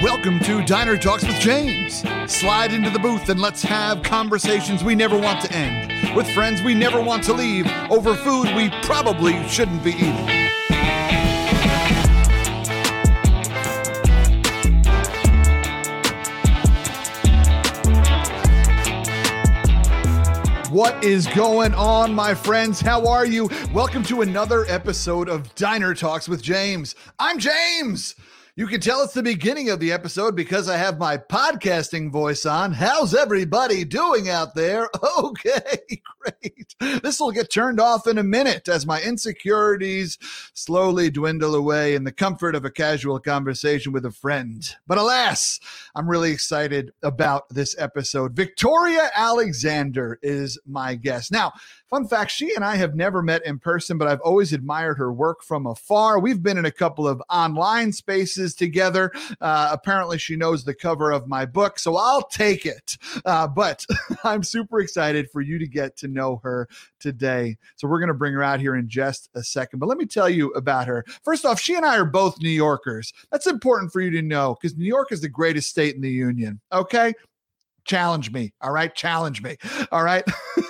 Welcome to Diner Talks with James. Slide into the booth and let's have conversations we never want to end with friends we never want to leave over food we probably shouldn't be eating. What is going on, my friends? How are you? Welcome to another episode of Diner Talks with James. I'm James. You can tell it's the beginning of the episode because I have my podcasting voice on. How's everybody doing out there? Okay, great. This will get turned off in a minute as my insecurities slowly dwindle away in the comfort of a casual conversation with a friend. But alas, I'm really excited about this episode. Victoria Alexander is my guest. Now, Fun fact she and I have never met in person, but I've always admired her work from afar. We've been in a couple of online spaces together. Uh, apparently, she knows the cover of my book, so I'll take it. Uh, but I'm super excited for you to get to know her today. So we're going to bring her out here in just a second. But let me tell you about her. First off, she and I are both New Yorkers. That's important for you to know because New York is the greatest state in the union. Okay. Challenge me. All right. Challenge me. All right.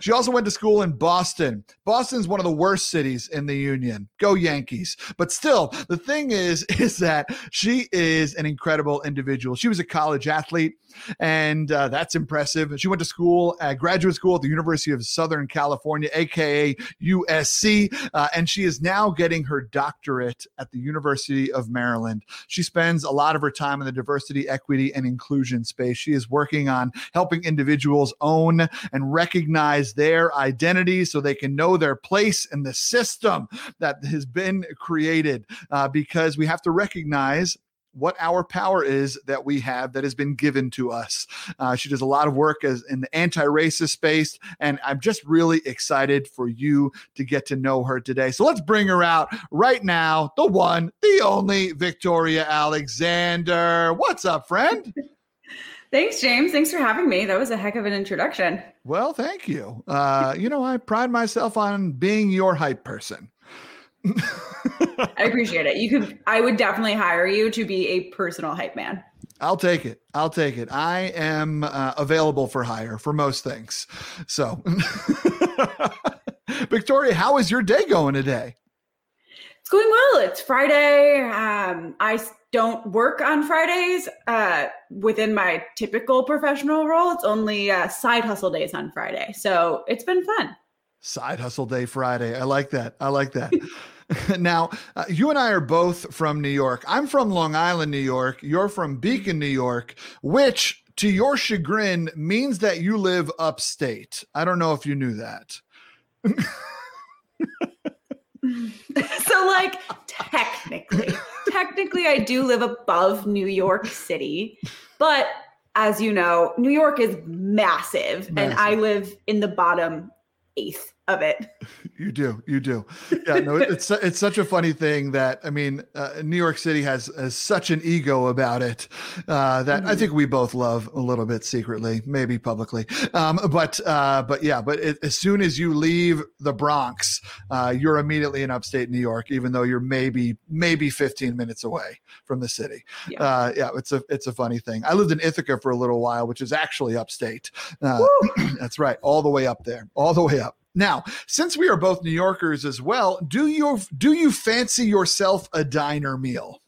She also went to school in Boston. Boston's one of the worst cities in the union. Go Yankees. But still, the thing is, is that she is an incredible individual. She was a college athlete, and uh, that's impressive. She went to school, uh, graduate school at the University of Southern California, aka USC, uh, and she is now getting her doctorate at the University of Maryland. She spends a lot of her time in the diversity, equity, and inclusion space. She is working on helping individuals own and recognize their identity so they can know their place in the system that has been created uh, because we have to recognize what our power is that we have that has been given to us. Uh, she does a lot of work as in the anti-racist space, and I'm just really excited for you to get to know her today. So let's bring her out right now. The one, the only Victoria Alexander. What's up, friend? Thanks, James. Thanks for having me. That was a heck of an introduction. Well, thank you. Uh, you know, I pride myself on being your hype person. I appreciate it. You could I would definitely hire you to be a personal hype man. I'll take it. I'll take it. I am uh, available for hire for most things. So, Victoria, how is your day going today? It's going well. It's Friday. Um, I don't work on Fridays uh, within my typical professional role. It's only uh, side hustle days on Friday. So it's been fun. Side hustle day Friday. I like that. I like that. now, uh, you and I are both from New York. I'm from Long Island, New York. You're from Beacon, New York, which to your chagrin means that you live upstate. I don't know if you knew that. so like technically technically i do live above new york city but as you know new york is massive, massive. and i live in the bottom eighth of it. You do, you do. Yeah, no, it's it's such a funny thing that I mean, uh, New York City has, has such an ego about it uh, that mm-hmm. I think we both love a little bit secretly, maybe publicly. Um, but uh, but yeah, but it, as soon as you leave the Bronx, uh, you're immediately in upstate New York, even though you're maybe maybe 15 minutes away from the city. Yeah, uh, yeah it's a it's a funny thing. I lived in Ithaca for a little while, which is actually upstate. Uh, that's right, all the way up there, all the way up. Now, since we are both New Yorkers as well, do you do you fancy yourself a diner meal?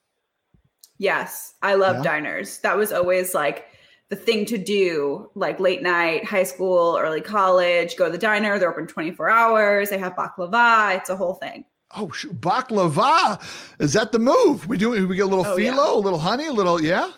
Yes, I love yeah. diners. That was always like the thing to do, like late night, high school, early college, go to the diner. They're open 24 hours. They have baklava. It's a whole thing. Oh, baklava. Is that the move? We do we get a little oh, phyllo, yeah. a little honey, a little, yeah?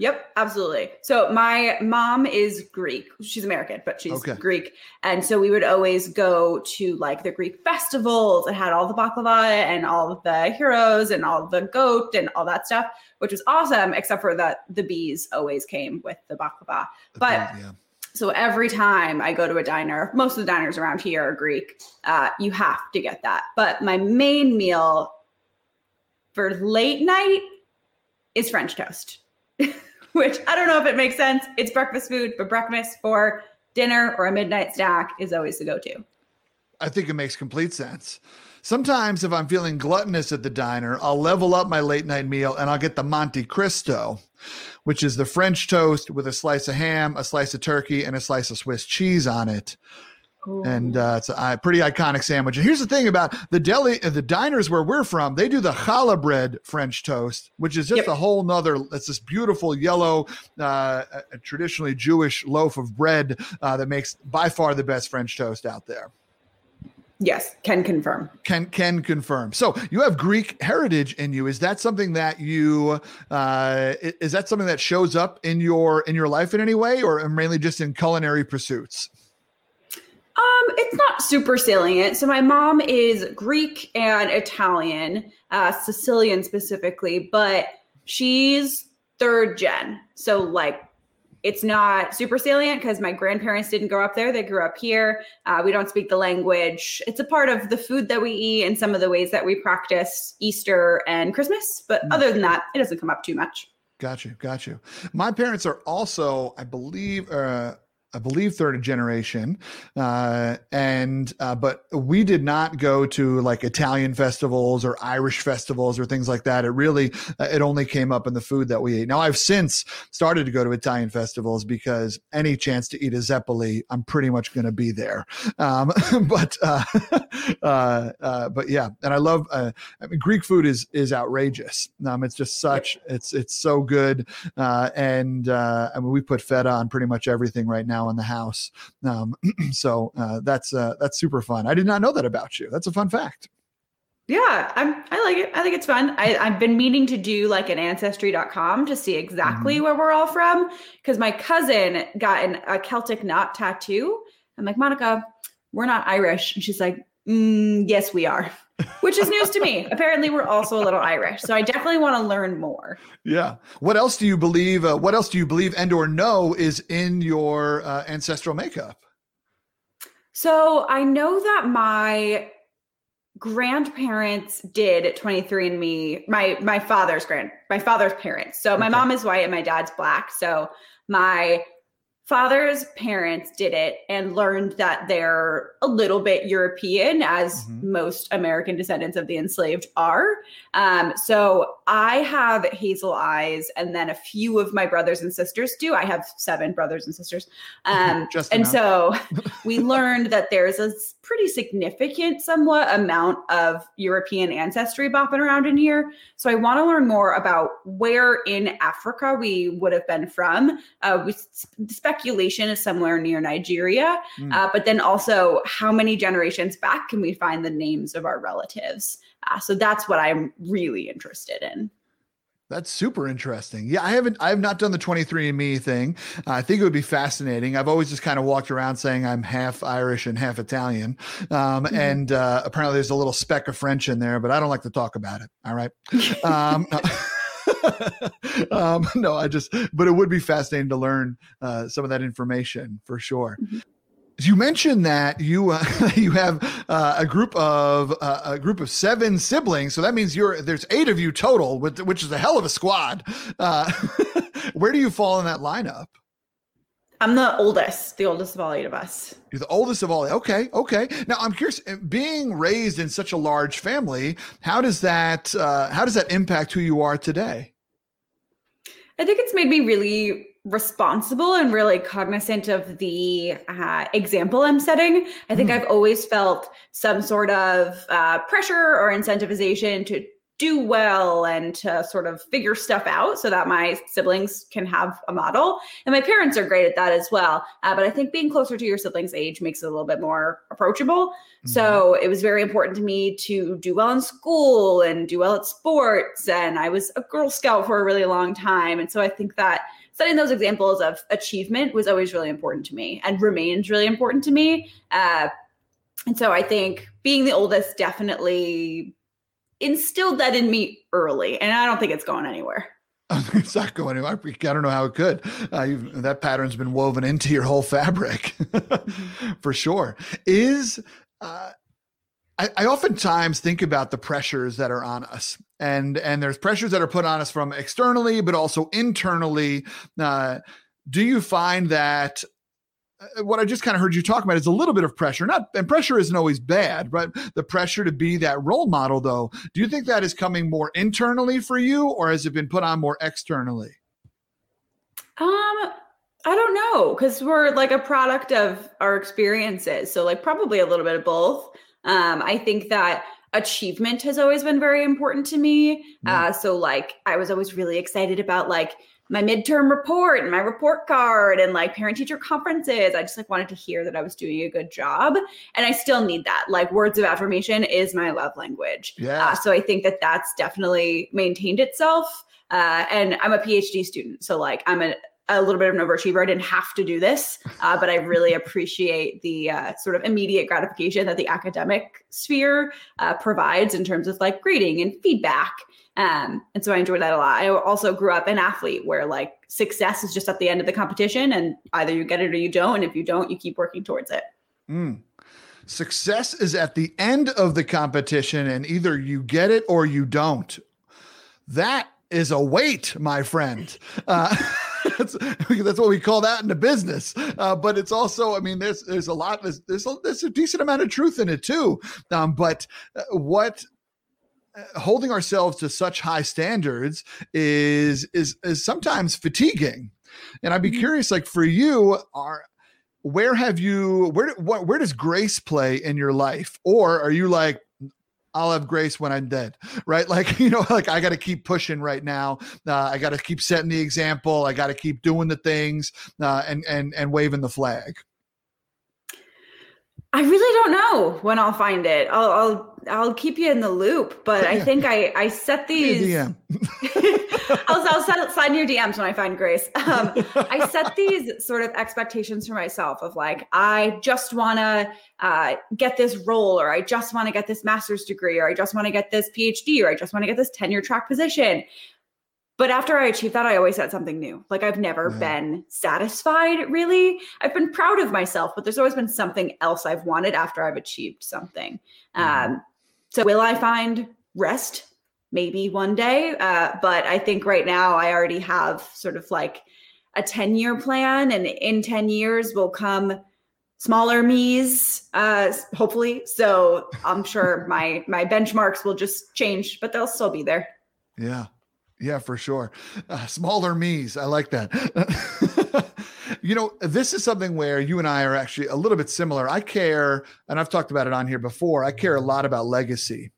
Yep, absolutely. So my mom is Greek. She's American, but she's okay. Greek. And so we would always go to like the Greek festivals that had all the baklava and all of the gyros and all the goat and all that stuff, which was awesome, except for that the bees always came with the baklava. But yeah. so every time I go to a diner, most of the diners around here are Greek, uh, you have to get that. But my main meal for late night is French toast. which I don't know if it makes sense. It's breakfast food, but breakfast for dinner or a midnight snack is always the go to. I think it makes complete sense. sometimes if I'm feeling gluttonous at the diner, I'll level up my late night meal and I'll get the Monte Cristo, which is the French toast with a slice of ham, a slice of turkey, and a slice of Swiss cheese on it. And uh, it's a pretty iconic sandwich. And here's the thing about the deli, uh, the diners where we're from, they do the challah bread French toast, which is just yep. a whole nother. It's this beautiful yellow, uh, traditionally Jewish loaf of bread uh, that makes by far the best French toast out there. Yes, can confirm. Can can confirm. So you have Greek heritage in you. Is that something that you uh, is that something that shows up in your in your life in any way, or mainly just in culinary pursuits? Um, it's not super salient. So my mom is Greek and Italian, uh, Sicilian specifically, but she's third gen. So like it's not super salient because my grandparents didn't grow up there. They grew up here. Uh, we don't speak the language. It's a part of the food that we eat and some of the ways that we practice Easter and Christmas. But mm. other than that, it doesn't come up too much. Got you. Got you. My parents are also, I believe, uh, I believe third generation, uh, and uh, but we did not go to like Italian festivals or Irish festivals or things like that. It really uh, it only came up in the food that we ate. Now I've since started to go to Italian festivals because any chance to eat a zeppoli, I'm pretty much going to be there. Um, but uh, uh, uh, but yeah, and I love. I mean, Greek food is is outrageous. Um, it's just such it's it's so good, and I mean we put feta on pretty much everything right now now in the house. Um, so uh, that's uh, that's super fun. I did not know that about you. That's a fun fact. Yeah, I'm, I like it. I think it's fun. I, I've been meaning to do like an ancestry.com to see exactly mm-hmm. where we're all from because my cousin got an, a Celtic knot tattoo. I'm like, Monica, we're not Irish. And she's like, mm, yes, we are which is news to me. Apparently, we're also a little Irish, so I definitely want to learn more. Yeah. What else do you believe? Uh, what else do you believe and or know is in your uh, ancestral makeup? So I know that my grandparents did 23andMe. My my father's grand, my father's parents. So my okay. mom is white and my dad's black. So my father's parents did it and learned that they're a little bit European, as mm-hmm. most American descendants of the enslaved are. Um, so I have hazel eyes, and then a few of my brothers and sisters do. I have seven brothers and sisters. Um, and so we learned that there's a pretty significant, somewhat amount of European ancestry bopping around in here. So I want to learn more about where in Africa we would have been from. Uh, we speculation is somewhere near Nigeria, mm. uh, but then also how many generations back can we find the names of our relatives? Uh, so that's what I'm really interested in. That's super interesting. Yeah, I haven't, I have not done the 23andMe thing. Uh, I think it would be fascinating. I've always just kind of walked around saying I'm half Irish and half Italian. Um, mm-hmm. And uh, apparently there's a little speck of French in there, but I don't like to talk about it. All right. Um, um, no, I just, but it would be fascinating to learn uh, some of that information for sure. Mm-hmm. You mentioned that you uh, you have uh, a group of uh, a group of seven siblings, so that means you're there's eight of you total, which is a hell of a squad. Uh, where do you fall in that lineup? I'm the oldest, the oldest of all eight of us. You're the oldest of all. Okay, okay. Now I'm curious. Being raised in such a large family, how does that uh, how does that impact who you are today? I think it's made me really responsible and really cognizant of the uh, example I'm setting. I think mm. I've always felt some sort of uh, pressure or incentivization to do well and to sort of figure stuff out so that my siblings can have a model. And my parents are great at that as well. Uh, but I think being closer to your siblings' age makes it a little bit more approachable. Mm-hmm. So it was very important to me to do well in school and do well at sports. And I was a Girl Scout for a really long time. And so I think that setting those examples of achievement was always really important to me and remains really important to me. Uh, and so I think being the oldest definitely instilled that in me early, and I don't think it's going anywhere. it's not going anywhere. I don't know how it could. Uh, that pattern's been woven into your whole fabric, mm-hmm. for sure. Is uh, I, I, oftentimes think about the pressures that are on us, and and there's pressures that are put on us from externally, but also internally. Uh, do you find that uh, what I just kind of heard you talk about is a little bit of pressure. Not and pressure isn't always bad, but The pressure to be that role model, though. Do you think that is coming more internally for you, or has it been put on more externally? Um, I don't know because we're like a product of our experiences, so like probably a little bit of both. Um, I think that achievement has always been very important to me. Mm. Uh, so like I was always really excited about like my midterm report and my report card and like parent teacher conferences. I just like wanted to hear that I was doing a good job. And I still need that. Like words of affirmation is my love language. Yeah. Uh, so I think that that's definitely maintained itself. Uh, and I'm a PhD student. So like I'm a, a little bit of an overachiever. I didn't have to do this, uh, but I really appreciate the uh, sort of immediate gratification that the academic sphere uh, provides in terms of like grading and feedback um, and so I enjoyed that a lot. I also grew up an athlete where like success is just at the end of the competition and either you get it or you don't. And if you don't, you keep working towards it. Mm. Success is at the end of the competition and either you get it or you don't. That is a weight, my friend. Uh, that's, that's what we call that in the business. Uh, but it's also, I mean, there's there's a lot, there's there's a, there's a decent amount of truth in it too. Um, but uh, what holding ourselves to such high standards is is is sometimes fatiguing and i'd be mm-hmm. curious like for you are where have you where what where does grace play in your life or are you like I'll have grace when I'm dead, right? Like, you know, like I got to keep pushing right now. Uh, I got to keep setting the example. I got to keep doing the things uh, and and and waving the flag. I really don't know when I'll find it. I'll I'll, I'll keep you in the loop, but I think I I set these. I'll, I'll set, slide in your DMs when I find Grace. Um, I set these sort of expectations for myself of like I just want to uh, get this role, or I just want to get this master's degree, or I just want to get this PhD, or I just want to get this tenure track position. But after I achieved that, I always had something new. Like I've never been satisfied really. I've been proud of myself, but there's always been something else I've wanted after I've achieved something. Mm-hmm. Um, so will I find rest? Maybe one day. Uh, but I think right now I already have sort of like a 10 year plan, and in 10 years will come smaller me's uh hopefully so i'm sure my my benchmarks will just change but they'll still be there yeah yeah, for sure. Uh, smaller me's. I like that. you know, this is something where you and I are actually a little bit similar. I care, and I've talked about it on here before. I care a lot about legacy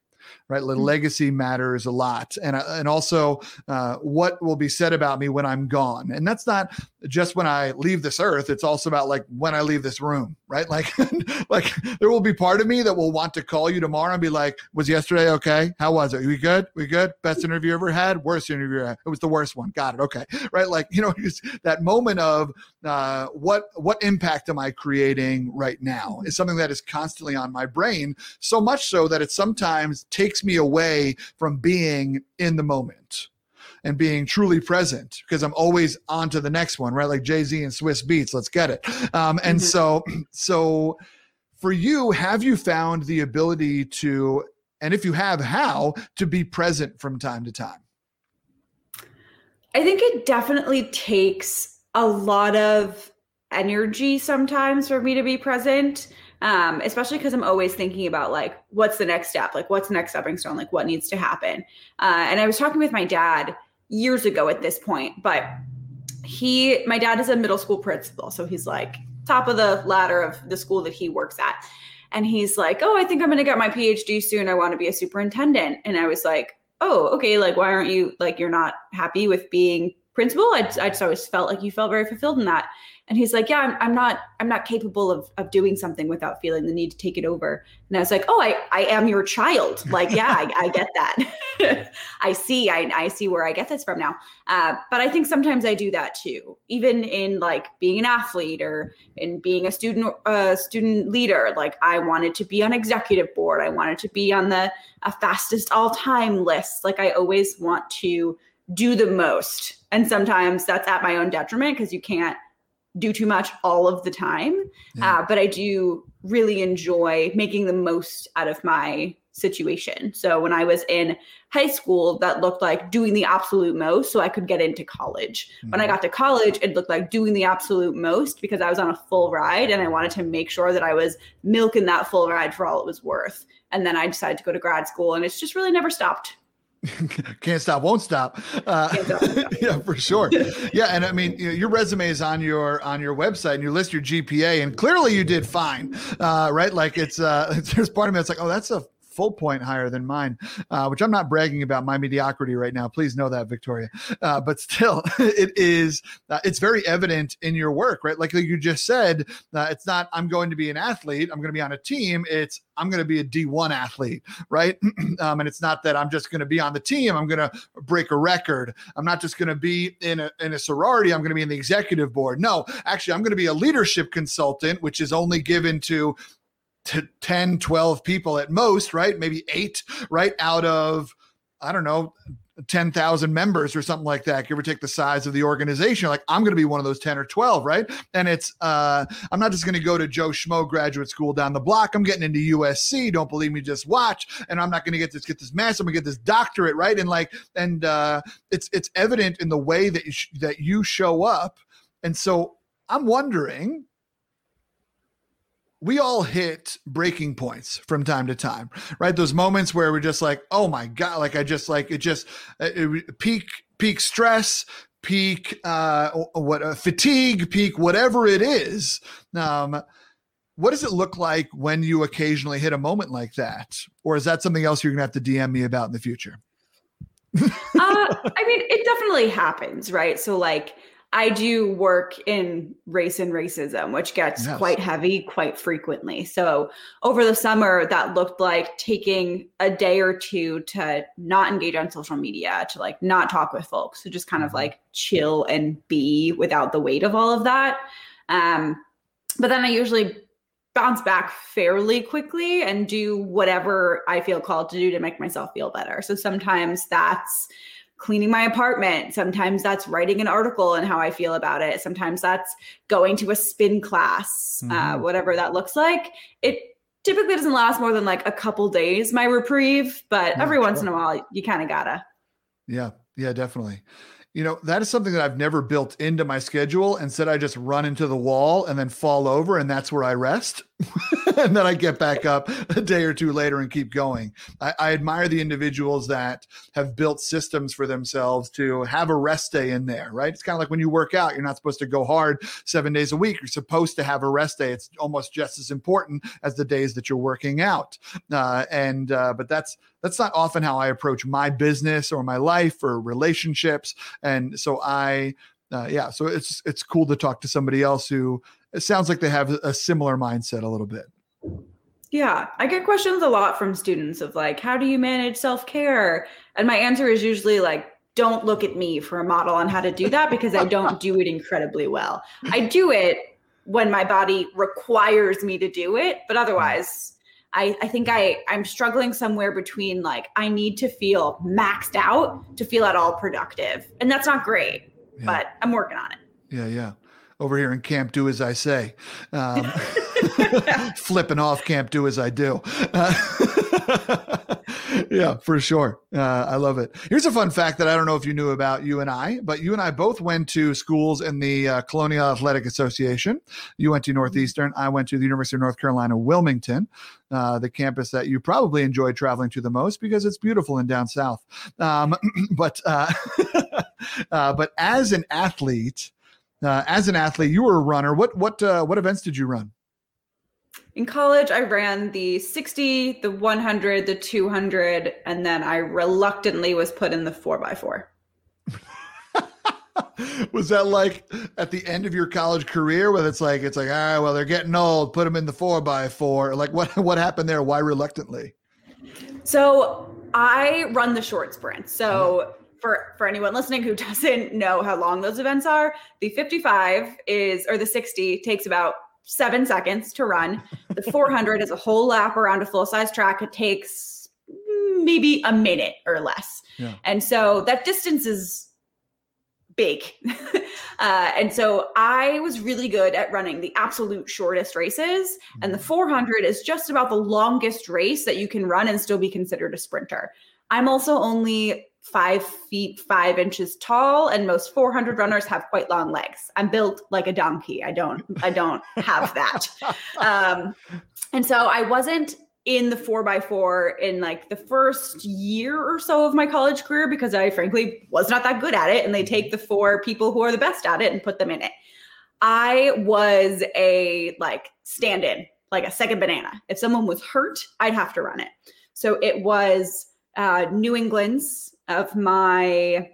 right? Mm-hmm. Legacy matters a lot, and uh, and also uh, what will be said about me when I'm gone. And that's not just when I leave this earth. It's also about like when I leave this room, right? Like like there will be part of me that will want to call you tomorrow and be like, "Was yesterday okay? How was it? We good? We good? Best interview ever had? Worst interview had? It was the worst one. Got it. Okay, right? Like you know, that moment of uh, what what impact am I creating right now is something that is constantly on my brain. So much so that it sometimes takes me away from being in the moment and being truly present because I'm always on to the next one, right? Like Jay Z and Swizz Beatz, let's get it. Um, and mm-hmm. so, so for you, have you found the ability to, and if you have, how to be present from time to time? I think it definitely takes a lot of energy sometimes for me to be present um, especially because I'm always thinking about like what's the next step, like what's the next stepping stone, like what needs to happen. Uh, and I was talking with my dad years ago at this point, but he, my dad is a middle school principal, so he's like top of the ladder of the school that he works at. And he's like, "Oh, I think I'm going to get my PhD soon. I want to be a superintendent." And I was like, "Oh, okay. Like, why aren't you like you're not happy with being principal? I, I just always felt like you felt very fulfilled in that." And he's like yeah I'm, I'm not i'm not capable of, of doing something without feeling the need to take it over. And i was like oh i, I am your child. Like yeah I, I get that. I see I, I see where i get this from now. Uh, but i think sometimes i do that too even in like being an athlete or in being a student uh, student leader. Like i wanted to be on executive board. I wanted to be on the fastest all time list. Like i always want to do the most. And sometimes that's at my own detriment because you can't do too much all of the time. Yeah. Uh, but I do really enjoy making the most out of my situation. So when I was in high school, that looked like doing the absolute most so I could get into college. Mm-hmm. When I mm-hmm. got to college, it looked like doing the absolute most because I was on a full ride and I wanted to make sure that I was milking that full ride for all it was worth. And then I decided to go to grad school and it's just really never stopped. Can't stop, won't stop. Uh, yeah, for sure. Yeah, and I mean, you know, your resume is on your on your website, and you list your GPA, and clearly you did fine, uh, right? Like it's uh, there's part of me that's like, oh, that's a full point higher than mine, uh, which I'm not bragging about my mediocrity right now. Please know that, Victoria. Uh, but still, it is, uh, it's very evident in your work, right? Like, you just said, uh, it's not, I'm going to be an athlete, I'm going to be on a team. It's, I'm going to be a D1 athlete, right? um, and it's not that I'm just going to be on the team. I'm going to break a record. I'm not just going to be in a, in a sorority. I'm going to be in the executive board. No, actually, I'm going to be a leadership consultant, which is only given to to 10, 12 people at most, right? Maybe eight, right? Out of, I don't know, 10,000 members or something like that. Give or take the size of the organization. Like, I'm going to be one of those 10 or 12, right? And it's, uh, I'm not just going to go to Joe Schmo graduate school down the block. I'm getting into USC. Don't believe me, just watch. And I'm not going to get this, get this master. I'm going to get this doctorate, right? And like, and, uh, it's, it's evident in the way that you, sh- that you show up. And so I'm wondering, we all hit breaking points from time to time, right? Those moments where we're just like, oh my God, like I just like it just it, peak, peak stress, peak uh, what uh, fatigue, peak whatever it is. Um, what does it look like when you occasionally hit a moment like that, or is that something else you're gonna have to DM me about in the future? uh, I mean, it definitely happens, right? So like I do work in race and racism, which gets yes. quite heavy quite frequently. So over the summer, that looked like taking a day or two to not engage on social media, to like not talk with folks, to just kind of mm-hmm. like chill and be without the weight of all of that. Um, but then I usually bounce back fairly quickly and do whatever I feel called to do to make myself feel better. So sometimes that's cleaning my apartment. Sometimes that's writing an article and how I feel about it. Sometimes that's going to a spin class, uh, mm-hmm. uh, whatever that looks like. It typically doesn't last more than like a couple days, my reprieve, but yeah, every sure. once in a while, you kind of gotta. Yeah, yeah, definitely. You know, that is something that I've never built into my schedule. Instead, I just run into the wall and then fall over, and that's where I rest. and then I get back up a day or two later and keep going. I, I, admire the individuals that have built systems for themselves to have a rest day in there, right? It's kind of like when you work out, you're not supposed to go hard seven days a week. You're supposed to have a rest day. It's almost just as important as the days that you're working out. Uh, and, uh, but that's, that's not often how I approach my business or my life or relationships. And so I, uh, yeah, so it's it's cool to talk to somebody else who it sounds like they have a similar mindset a little bit. Yeah, I get questions a lot from students of like, how do you manage self care? And my answer is usually like, don't look at me for a model on how to do that because I don't do it incredibly well. I do it when my body requires me to do it, but otherwise, I, I think I, I'm struggling somewhere between like, I need to feel maxed out to feel at all productive. And that's not great, yeah. but I'm working on it. Yeah, yeah over here in Camp Do As I Say, um, flipping off Camp Do As I Do. Uh, yeah, for sure. Uh, I love it. Here's a fun fact that I don't know if you knew about you and I, but you and I both went to schools in the uh, Colonial Athletic Association. You went to Northeastern. I went to the University of North Carolina, Wilmington. Uh, the campus that you probably enjoy traveling to the most because it's beautiful in down south. Um, but uh, uh, but as an athlete, uh, as an athlete, you were a runner. What what uh, what events did you run? In college, I ran the 60, the 100, the 200, and then I reluctantly was put in the 4x4. was that like at the end of your college career where it's like it's like all right well they're getting old put them in the 4x4 like what what happened there why reluctantly so i run the short sprint so for for anyone listening who doesn't know how long those events are, the 55 is or the 60 takes about seven seconds to run. The 400 is a whole lap around a full size track. It takes maybe a minute or less. Yeah. And so that distance is big. uh, and so I was really good at running the absolute shortest races. And the mm-hmm. 400 is just about the longest race that you can run and still be considered a sprinter. I'm also only five feet five inches tall and most 400 runners have quite long legs i'm built like a donkey i don't i don't have that um, and so i wasn't in the four by four in like the first year or so of my college career because I frankly was not that good at it. And they take the four people who are the best at it and put them in it. I was a like stand in, like a second banana. If someone was hurt, I'd have to run it. So it was uh, New England's of my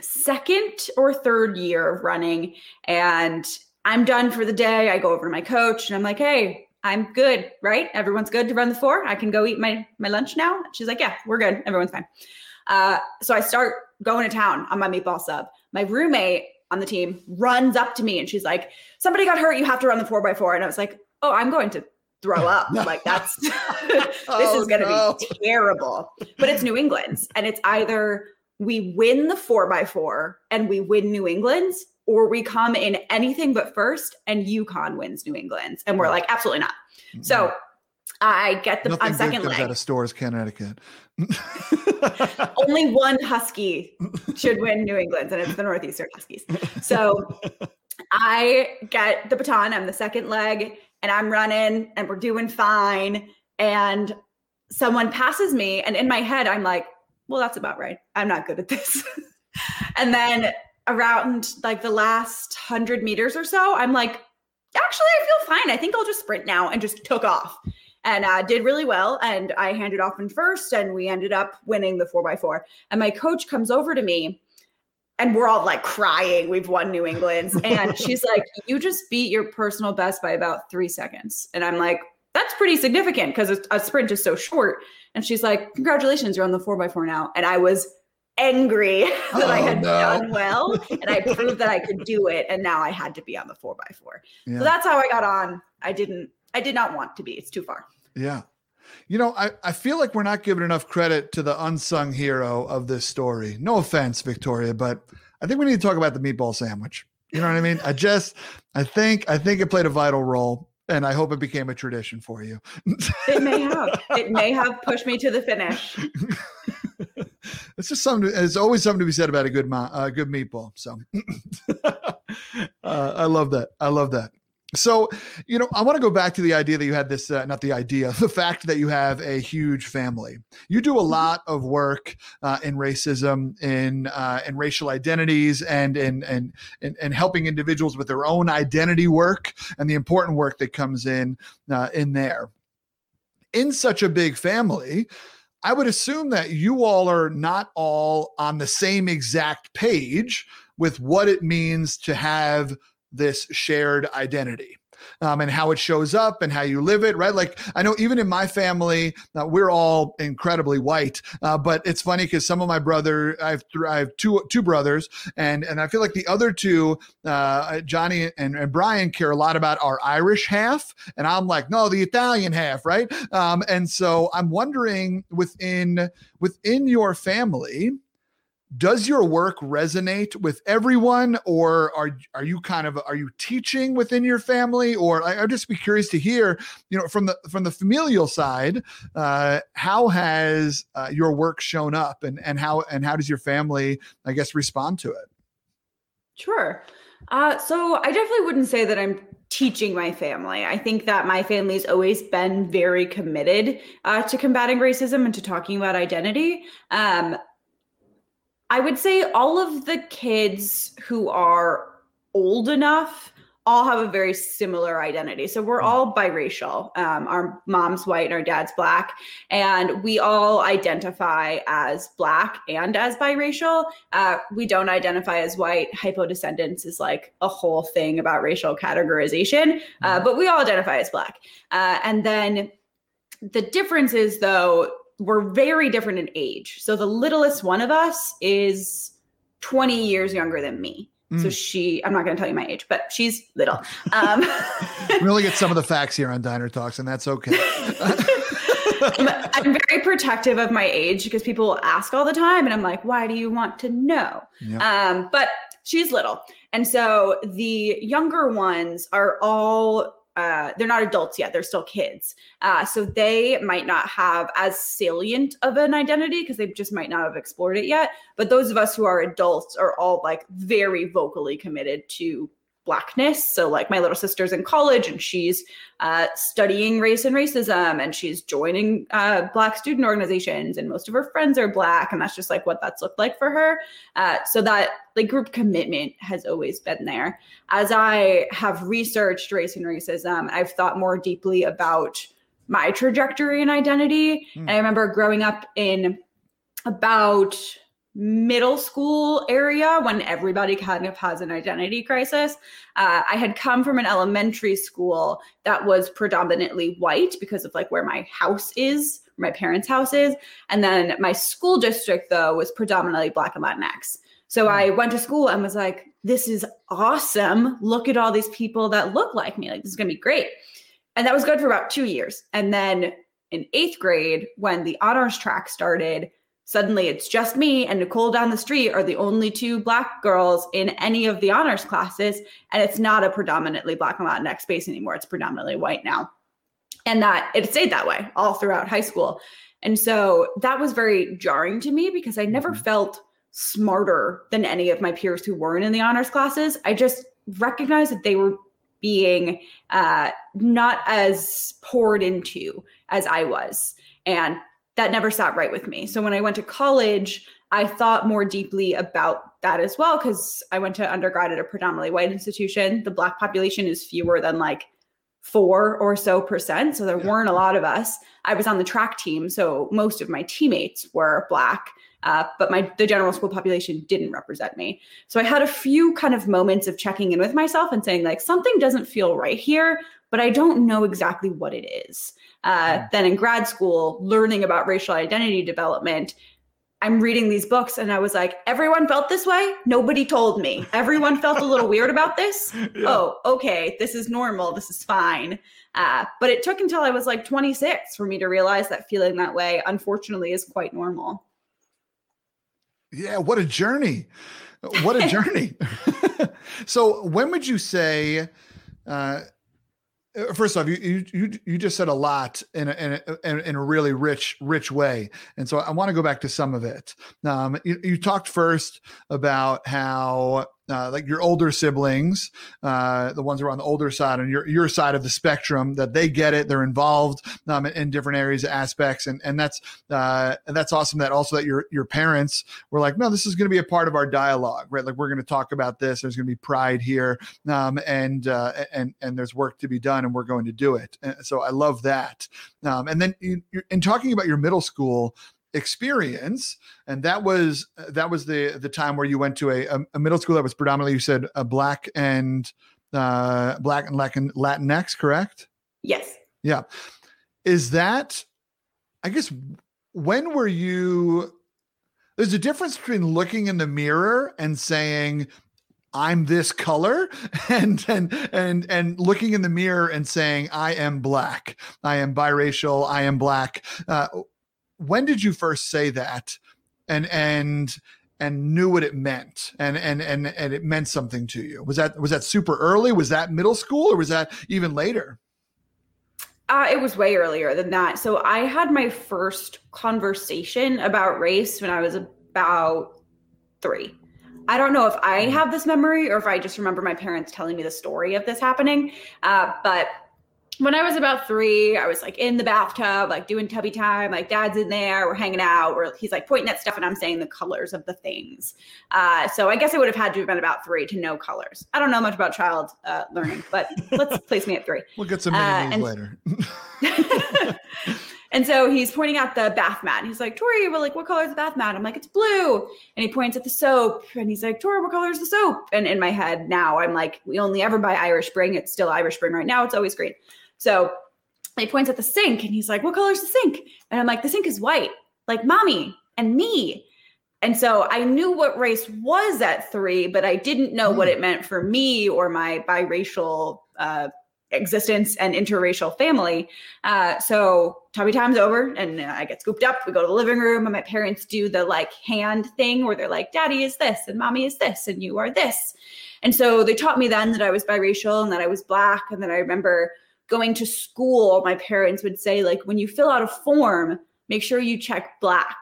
second or third year of running. And I'm done for the day. I go over to my coach and I'm like, hey, I'm good, right? Everyone's good to run the four. I can go eat my my lunch now. She's like, yeah, we're good. Everyone's fine. Uh, so I start going to town on my meatball sub. My roommate on the team runs up to me and she's like, somebody got hurt. You have to run the four by four. And I was like, oh, I'm going to throw up. like that's this oh, is going to no. be terrible. But it's New England's, and it's either we win the four by four and we win New England's, or we come in anything but first and UConn wins New England's. And we're mm. like, absolutely not. So I get the Nothing I'm second leg. Out of Storrs, Connecticut. Only one Husky should win New England's, and it's the Northeastern Huskies. So I get the baton. I'm the second leg, and I'm running, and we're doing fine. And someone passes me, and in my head, I'm like, "Well, that's about right. I'm not good at this." and then around like the last hundred meters or so, I'm like, actually, I feel fine. I think I'll just sprint now and just took off and uh, did really well. And I handed off in first, and we ended up winning the four by four. And my coach comes over to me, and we're all like crying. We've won New England's. And she's like, You just beat your personal best by about three seconds. And I'm like, That's pretty significant because a sprint is so short. And she's like, Congratulations, you're on the four by four now. And I was angry that oh, I had no. done well and I proved that I could do it. And now I had to be on the four by four. Yeah. So that's how I got on. I didn't, I did not want to be. It's too far. Yeah. You know, I, I feel like we're not giving enough credit to the unsung hero of this story. No offense, Victoria, but I think we need to talk about the meatball sandwich. You know what I mean? I just, I think, I think it played a vital role and I hope it became a tradition for you. it may have. It may have pushed me to the finish. it's just something. There's always something to be said about a good mo- uh, good meatball. So uh, I love that. I love that. So, you know, I want to go back to the idea that you had this, uh, not the idea, the fact that you have a huge family. You do a mm-hmm. lot of work uh, in racism, in uh, in racial identities, and in, and in helping individuals with their own identity work and the important work that comes in uh, in there. In such a big family, I would assume that you all are not all on the same exact page with what it means to have this shared identity um, and how it shows up and how you live it, right? Like I know even in my family, uh, we're all incredibly white, uh, but it's funny because some of my brother, I have, th- I have two two brothers, and and I feel like the other two, uh, Johnny and, and Brian, care a lot about our Irish half, and I'm like, no, the Italian half, right? Um, and so I'm wondering within within your family does your work resonate with everyone or are are you kind of are you teaching within your family or I, would just be curious to hear you know from the from the familial side uh, how has uh, your work shown up and and how and how does your family i guess respond to it sure uh, so i definitely wouldn't say that i'm teaching my family. I think that my family's always been very committed uh, to combating racism and to talking about identity. Um, I would say all of the kids who are old enough all have a very similar identity. So we're hmm. all biracial. Um, our mom's white and our dad's black, and we all identify as black and as biracial. Uh, we don't identify as white. Hypodescendants is like a whole thing about racial categorization, uh, hmm. but we all identify as black. Uh, and then the difference is, though, we're very different in age. So the littlest one of us is 20 years younger than me. Mm. So she, I'm not going to tell you my age, but she's little. Um, we only get some of the facts here on Diner Talks, and that's okay. I'm, I'm, very protective of my age because people ask all the time, and I'm like, why do you want to know? Yep. Um, but she's little, and so the younger ones are all uh, they're not adults yet; they're still kids. Uh, so they might not have as salient of an identity because they just might not have explored it yet. But those of us who are adults are all like very vocally committed to blackness. So, like, my little sister's in college and she's uh, studying race and racism and she's joining uh, Black student organizations, and most of her friends are Black. And that's just like what that's looked like for her. Uh, so, that like group commitment has always been there. As I have researched race and racism, I've thought more deeply about my trajectory and identity. Mm. And I remember growing up in about middle school area when everybody kind of has an identity crisis. Uh, I had come from an elementary school that was predominantly white because of like where my house is, my parents' house is. And then my school district, though, was predominantly Black and Latinx. So hmm. I went to school and was like, this is awesome. Look at all these people that look like me. Like, this is going to be great. And that was good for about two years. And then in eighth grade, when the honors track started, suddenly it's just me and Nicole down the street are the only two black girls in any of the honors classes. And it's not a predominantly black and Latinx space anymore. It's predominantly white now. And that it stayed that way all throughout high school. And so that was very jarring to me because I never mm-hmm. felt smarter than any of my peers who weren't in the honors classes. I just recognized that they were being uh, not as poured into as I was. And that never sat right with me. So when I went to college, I thought more deeply about that as well because I went to undergrad at a predominantly white institution. The black population is fewer than like four or so percent. So there yeah. weren't a lot of us. I was on the track team, so most of my teammates were black. Uh, but my the general school population didn't represent me. So I had a few kind of moments of checking in with myself and saying like something doesn't feel right here, but I don't know exactly what it is. Uh, then in grad school, learning about racial identity development, I'm reading these books and I was like, everyone felt this way. Nobody told me. Everyone felt a little weird about this. Yeah. Oh, okay. This is normal. This is fine. Uh, but it took until I was like 26 for me to realize that feeling that way, unfortunately, is quite normal. Yeah. What a journey. What a journey. so, when would you say, uh, uh, first off, you you you just said a lot in a, in a, in a really rich rich way, and so I want to go back to some of it. Um, you, you talked first about how uh, like your older siblings, uh, the ones who are on the older side and your your side of the spectrum, that they get it, they're involved um, in, different areas, aspects, and and that's uh, and that's awesome. That also that your your parents were like, no, this is going to be a part of our dialogue, right? Like we're going to talk about this. There's going to be pride here, um, and uh, and and there's work to be done, and we're going to do it. And so I love that. Um, and then you, in talking about your middle school experience and that was that was the the time where you went to a, a middle school that was predominantly you said a black and uh black and latin latinx correct? Yes. Yeah. Is that i guess when were you there's a difference between looking in the mirror and saying I'm this color and and and and looking in the mirror and saying I am black, I am biracial, I am black. Uh, when did you first say that? And and and knew what it meant and and and and it meant something to you. Was that was that super early? Was that middle school or was that even later? Uh, it was way earlier than that. So i had my first conversation about race when i was about three. I don't know if i hmm. have this memory or if i just remember my parents telling me the story of this happening uh, but when I was about three, I was like in the bathtub, like doing tubby time. Like dad's in there, we're hanging out. Or he's like pointing at stuff, and I'm saying the colors of the things. Uh, so I guess I would have had to have been about three to know colors. I don't know much about child uh, learning, but let's place me at three. We'll get some uh, and, later. and so he's pointing at the bath mat. And he's like, Tori, we're like, what color is the bath mat? I'm like, it's blue. And he points at the soap, and he's like, Tori, what color is the soap? And in my head now, I'm like, we only ever buy Irish Spring. It's still Irish Spring right now. It's always green. So he points at the sink and he's like, What color is the sink? And I'm like, The sink is white, like mommy and me. And so I knew what race was at three, but I didn't know mm. what hmm. it meant for me or my biracial uh, existence and interracial family. Uh, so tummy time's over and I get scooped up. We go to the living room and my parents do the like hand thing where they're like, daddy is this and mommy is this and you are this. And so they taught me then that I was biracial and that I was black. And then I remember going to school, my parents would say, like, when you fill out a form, make sure you check black.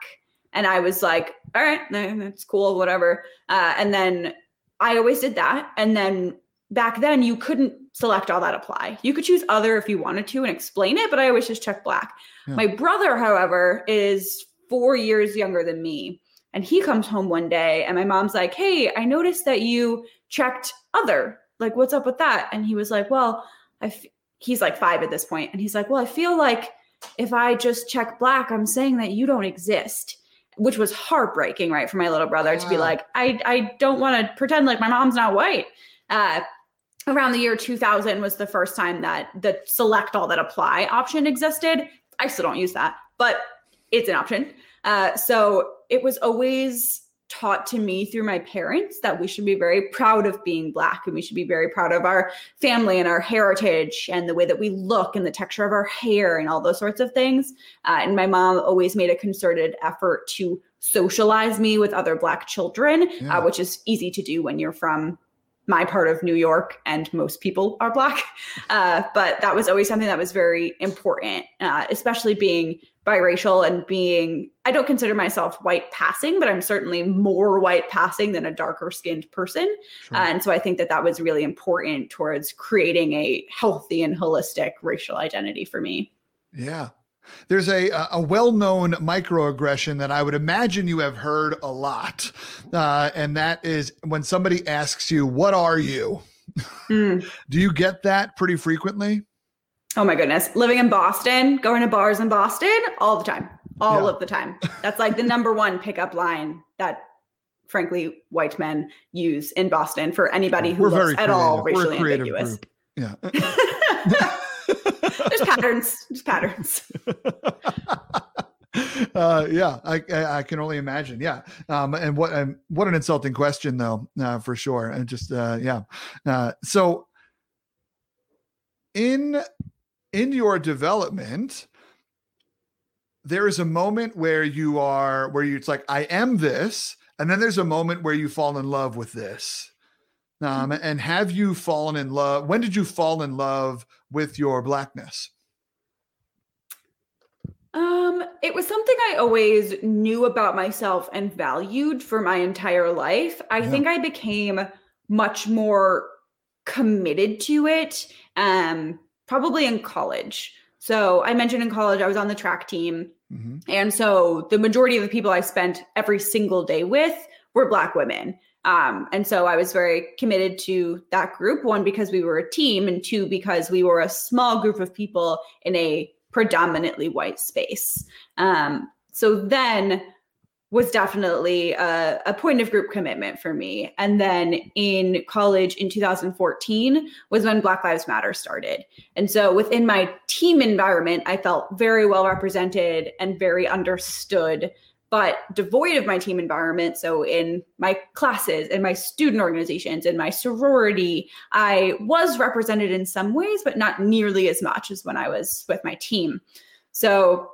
And I was like, all right, that's cool, whatever. Uh, and then I always did that. And then back then, you couldn't select all that apply. You could choose other if you wanted to and explain it, but I always just check black. Yeah. My brother, however, is four years younger than me. And he comes home one day and my mom's like, Hey, I noticed that you checked other. Like, what's up with that? And he was like, Well, I f-, he's like five at this point, and he's like, Well, I feel like if I just check black, I'm saying that you don't exist, which was heartbreaking, right, for my little brother to be like, I I don't want to pretend like my mom's not white. Uh, around the year 2000 was the first time that the select all that apply option existed. I still don't use that, but it's an option. Uh, so it was always taught to me through my parents that we should be very proud of being black and we should be very proud of our family and our heritage and the way that we look and the texture of our hair and all those sorts of things uh, and my mom always made a concerted effort to socialize me with other black children uh, yeah. uh, which is easy to do when you're from my part of New York, and most people are Black. Uh, but that was always something that was very important, uh, especially being biracial and being I don't consider myself white passing, but I'm certainly more white passing than a darker skinned person. Sure. Uh, and so I think that that was really important towards creating a healthy and holistic racial identity for me. Yeah. There's a a well-known microaggression that I would imagine you have heard a lot, uh, and that is when somebody asks you, "What are you?" Mm. Do you get that pretty frequently? Oh my goodness. Living in Boston, going to bars in Boston all the time, all yeah. of the time. That's like the number one pickup line that frankly white men use in Boston for anybody who We're looks at all racially ambiguous. Group. Yeah. There's patterns. just patterns. Uh, yeah, I, I, I can only imagine. Yeah, um, and what um, what an insulting question though, uh, for sure. And just uh, yeah, uh, so in in your development, there is a moment where you are where you it's like I am this, and then there's a moment where you fall in love with this. Um, mm-hmm. and have you fallen in love? When did you fall in love with your blackness? Um, it was something I always knew about myself and valued for my entire life. I yeah. think I became much more committed to it um probably in college. So I mentioned in college, I was on the track team. Mm-hmm. And so the majority of the people I spent every single day with were Black women. Um, and so I was very committed to that group. One, because we were a team, and two, because we were a small group of people in a predominantly white space. Um, so then was definitely a, a, point of group commitment for me. And then in college in 2014 was when Black Lives Matter started. And so within my team environment, I felt very well represented and very understood, but devoid of my team environment. So in my classes, in my student organizations, in my sorority, I was represented in some ways, but not nearly as much as when I was with my team. So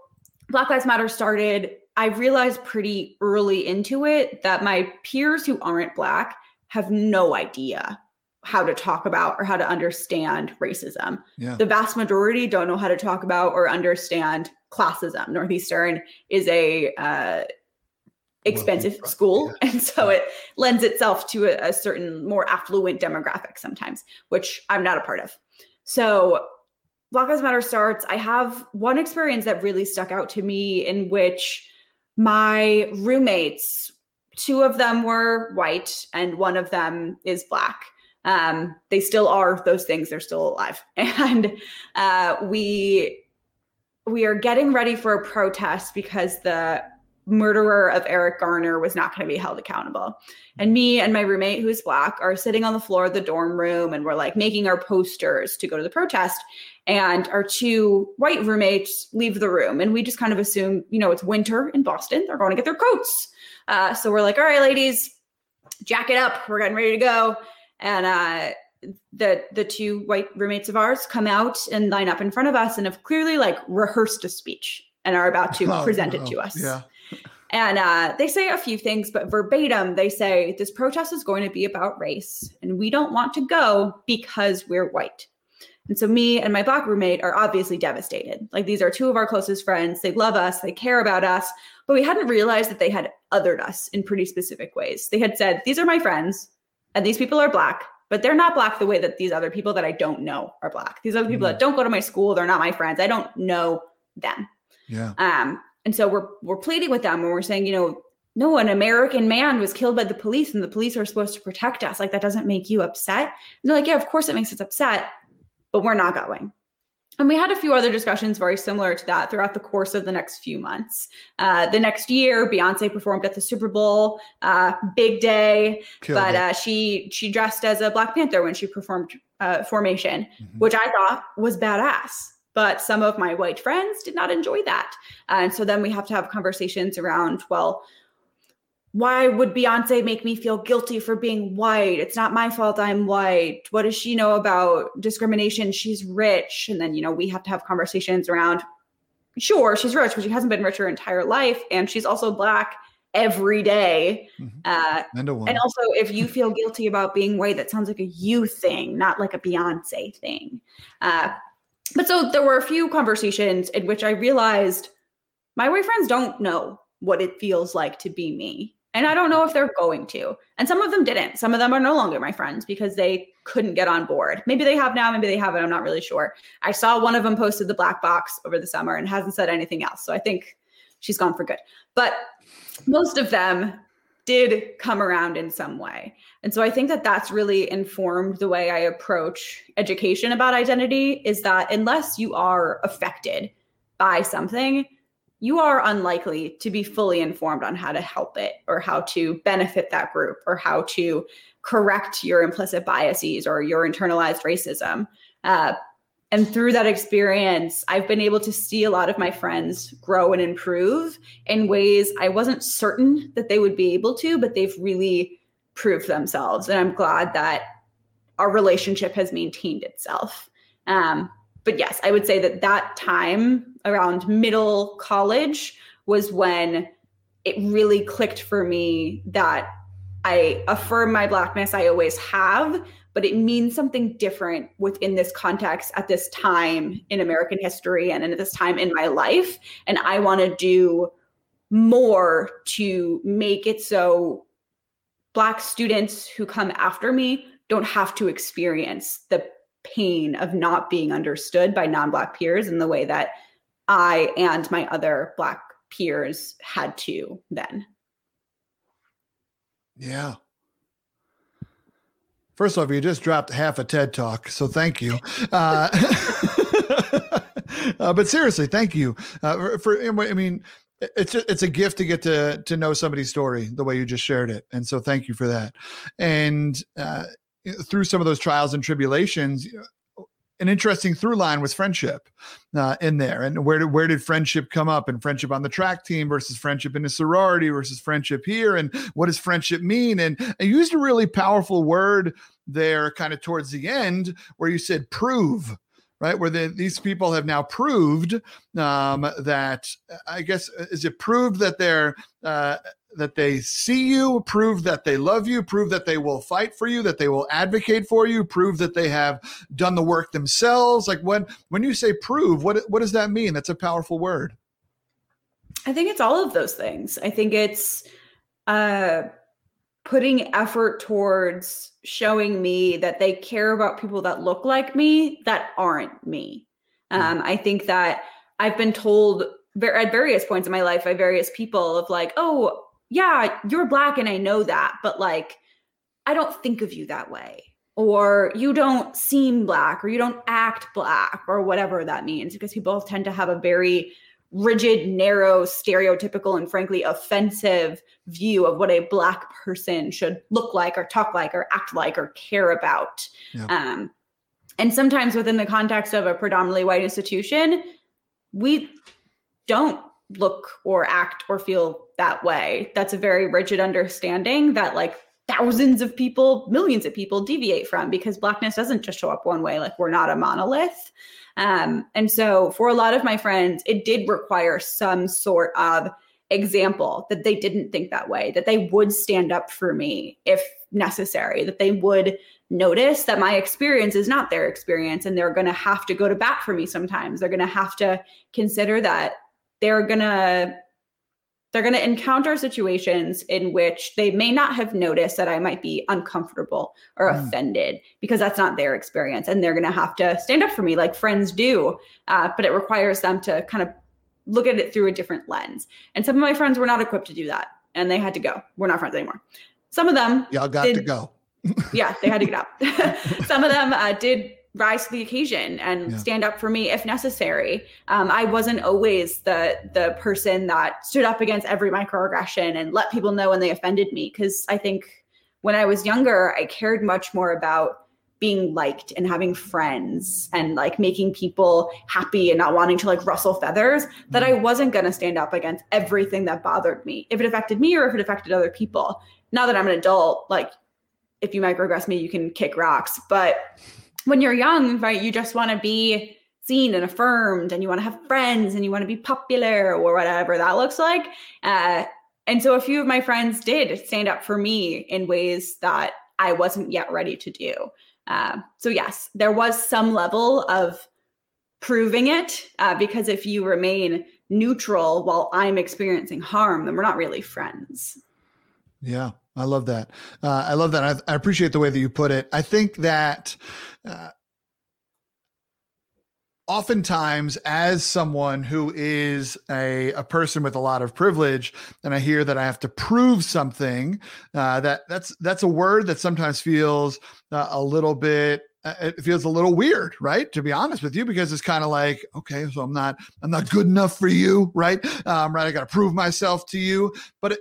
Black Lives Matter started I realized pretty early into it that my peers who aren't Black have no idea how to talk about or how to understand racism. Yeah. The vast majority don't know how to talk about or understand classism. Northeastern is a uh, expensive well, school, yeah. and so it lends itself to a, a certain more affluent demographic sometimes, which I'm not a part of. So Black Lives Matter starts. I have one experience that really stuck out to me in which my roommates, two of them were white and one of them is black. Um, they still are those things. They're still alive. And uh, we we are getting ready for a protest because the murderer of Eric Garner was not going to be held accountable. And me and my roommate, who's black, are sitting on the floor of the dorm room and we're like making our posters to go to the protest. And our two white roommates leave the room. And we just kind of assume, you know, it's winter in Boston. They're going to get their coats. Uh, so we're like, all right, ladies, jack it up. We're getting ready to go. And uh, the the two white roommates of ours come out and line up in front of us and have clearly like rehearsed a speech and are about to oh, present it to us. Yeah. And uh, they say a few things, but verbatim, they say this protest is going to be about race, and we don't want to go because we're white. And so, me and my black roommate are obviously devastated. Like, these are two of our closest friends. They love us, they care about us, but we hadn't realized that they had othered us in pretty specific ways. They had said, These are my friends, and these people are black, but they're not black the way that these other people that I don't know are black. These other people mm-hmm. that don't go to my school, they're not my friends. I don't know them. Yeah. Um, and so we're we're pleading with them and we're saying, you know, no, an American man was killed by the police and the police are supposed to protect us. Like that doesn't make you upset. And they're like, yeah, of course it makes us upset, but we're not going. And we had a few other discussions very similar to that throughout the course of the next few months. Uh, the next year, Beyonce performed at the Super Bowl, uh, big day, Killed but uh, she she dressed as a Black Panther when she performed uh, Formation, mm-hmm. which I thought was badass. But some of my white friends did not enjoy that. And so then we have to have conversations around, well, why would Beyonce make me feel guilty for being white? It's not my fault I'm white. What does she know about discrimination? She's rich. And then, you know, we have to have conversations around, sure, she's rich, but she hasn't been rich her entire life. And she's also black every day. Mm-hmm. Uh, and, and also, if you feel guilty about being white, that sounds like a you thing, not like a Beyonce thing. Uh, but so there were a few conversations in which I realized my white friends don't know what it feels like to be me. And I don't know if they're going to. And some of them didn't. Some of them are no longer my friends because they couldn't get on board. Maybe they have now, maybe they haven't. I'm not really sure. I saw one of them posted the black box over the summer and hasn't said anything else. So I think she's gone for good. But most of them did come around in some way. And so I think that that's really informed the way I approach education about identity is that unless you are affected by something, you are unlikely to be fully informed on how to help it or how to benefit that group or how to correct your implicit biases or your internalized racism. Uh, and through that experience, I've been able to see a lot of my friends grow and improve in ways I wasn't certain that they would be able to, but they've really proved themselves. And I'm glad that our relationship has maintained itself. Um, but yes, I would say that that time around middle college was when it really clicked for me that I affirm my blackness, I always have, but it means something different within this context at this time in American history and at this time in my life. And I want to do more to make it so Black students who come after me don't have to experience the pain of not being understood by non Black peers in the way that I and my other Black peers had to then. Yeah. First off, you just dropped half a TED talk, so thank you. Uh, uh, but seriously, thank you uh, for. I mean, it's a, it's a gift to get to to know somebody's story the way you just shared it and so thank you for that and uh, through some of those trials and tribulations an interesting through line was friendship uh, in there. And where did where did friendship come up? And friendship on the track team versus friendship in a sorority versus friendship here. And what does friendship mean? And I used a really powerful word there kind of towards the end where you said prove right? Where the, these people have now proved um, that I guess is it proved that they're uh, that they see you, prove that they love you, prove that they will fight for you, that they will advocate for you, prove that they have done the work themselves. Like when when you say prove, what what does that mean? That's a powerful word. I think it's all of those things. I think it's uh putting effort towards showing me that they care about people that look like me that aren't me. Hmm. Um, I think that I've been told at various points in my life by various people of like, oh, yeah, you're black and I know that, but like, I don't think of you that way. Or you don't seem black, or you don't act black, or whatever that means, because people tend to have a very rigid, narrow, stereotypical, and frankly offensive view of what a Black person should look like, or talk like, or act like, or care about. Yeah. Um, and sometimes within the context of a predominantly white institution, we don't look or act or feel that way. That's a very rigid understanding that, like, thousands of people, millions of people deviate from because blackness doesn't just show up one way. Like we're not a monolith. Um, and so for a lot of my friends, it did require some sort of example that they didn't think that way, that they would stand up for me if necessary, that they would notice that my experience is not their experience and they're going to have to go to bat for me sometimes. They're going to have to consider that they're going to they're going to encounter situations in which they may not have noticed that I might be uncomfortable or mm. offended because that's not their experience. And they're going to have to stand up for me like friends do. Uh, but it requires them to kind of look at it through a different lens. And some of my friends were not equipped to do that and they had to go. We're not friends anymore. Some of them. Y'all got did, to go. yeah, they had to get out. some of them uh, did rise to the occasion and yeah. stand up for me if necessary. Um, I wasn't always the the person that stood up against every microaggression and let people know when they offended me because I think when I was younger, I cared much more about being liked and having friends and like making people happy and not wanting to like rustle feathers that I mm-hmm. wasn't going to stand up against everything that bothered me if it affected me or if it affected other people. Now that I'm an adult, like if you microaggress me, you can kick rocks, but when you're young, right, you just want to be seen and affirmed and you want to have friends and you want to be popular or whatever that looks like. Uh, and so a few of my friends did stand up for me in ways that I wasn't yet ready to do. Uh, so, yes, there was some level of proving it uh, because if you remain neutral while I'm experiencing harm, then we're not really friends. Yeah. I love that. Uh, I love that. I, I, appreciate the way that you put it. I think that uh, oftentimes, as someone who is a, a person with a lot of privilege, and I hear that I have to prove something, uh, that that's that's a word that sometimes feels uh, a little bit uh, it feels a little weird right to be honest with you because it's kind of like okay so i'm not i'm not good enough for you right um, right i got to prove myself to you but it,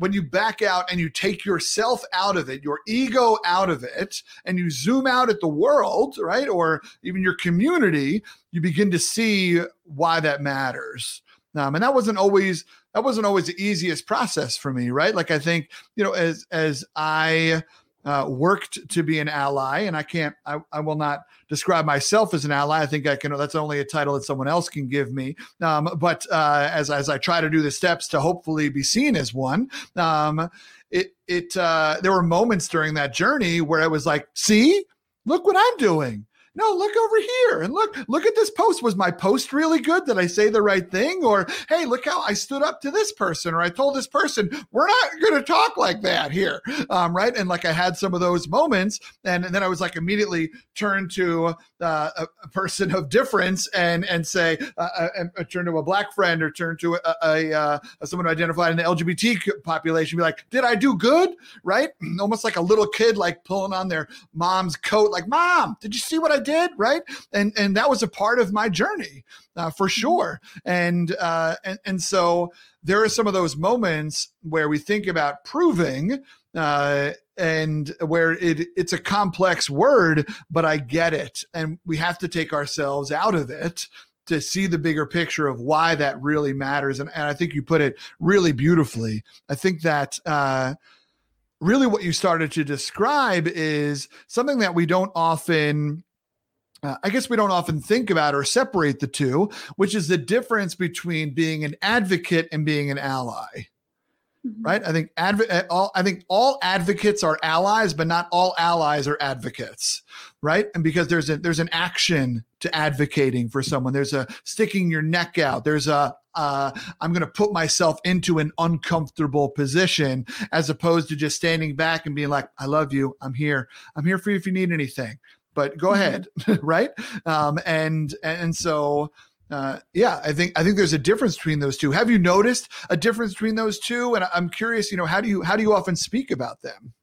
when you back out and you take yourself out of it, your ego out of it, and you zoom out at the world, right? Or even your community, you begin to see why that matters. Um, and that wasn't always that wasn't always the easiest process for me, right? Like I think, you know, as as I uh, worked to be an ally, and I can't, I, I will not describe myself as an ally. I think I can. That's only a title that someone else can give me. Um, but uh, as as I try to do the steps to hopefully be seen as one, um, it it uh, there were moments during that journey where I was like, "See, look what I'm doing." No, look over here and look, look at this post. Was my post really good? Did I say the right thing? Or, hey, look how I stood up to this person, or I told this person, we're not going to talk like that here. Um, right. And like I had some of those moments. And, and then I was like immediately turned to uh, a, person of difference and, and say, uh, uh, uh turn to a black friend or turn to a, a, uh, a someone identified in the LGBT population, be like, did I do good? Right. Almost like a little kid, like pulling on their mom's coat, like, mom, did you see what I did, right? And and that was a part of my journey uh, for mm-hmm. sure. And uh, and and so there are some of those moments where we think about proving. Uh, and where it it's a complex word, but I get it, and we have to take ourselves out of it to see the bigger picture of why that really matters. And, and I think you put it really beautifully. I think that uh, really what you started to describe is something that we don't often uh, I guess we don't often think about or separate the two, which is the difference between being an advocate and being an ally. Mm-hmm. Right? I think adv- uh, all I think all advocates are allies, but not all allies are advocates. Right? And because there's a there's an action to advocating for someone. There's a sticking your neck out. There's a uh, I'm going to put myself into an uncomfortable position as opposed to just standing back and being like, I love you. I'm here. I'm here for you if you need anything but go mm-hmm. ahead, right? Um, and and so uh, yeah, I think I think there's a difference between those two. Have you noticed a difference between those two? And I'm curious, you know, how do you how do you often speak about them?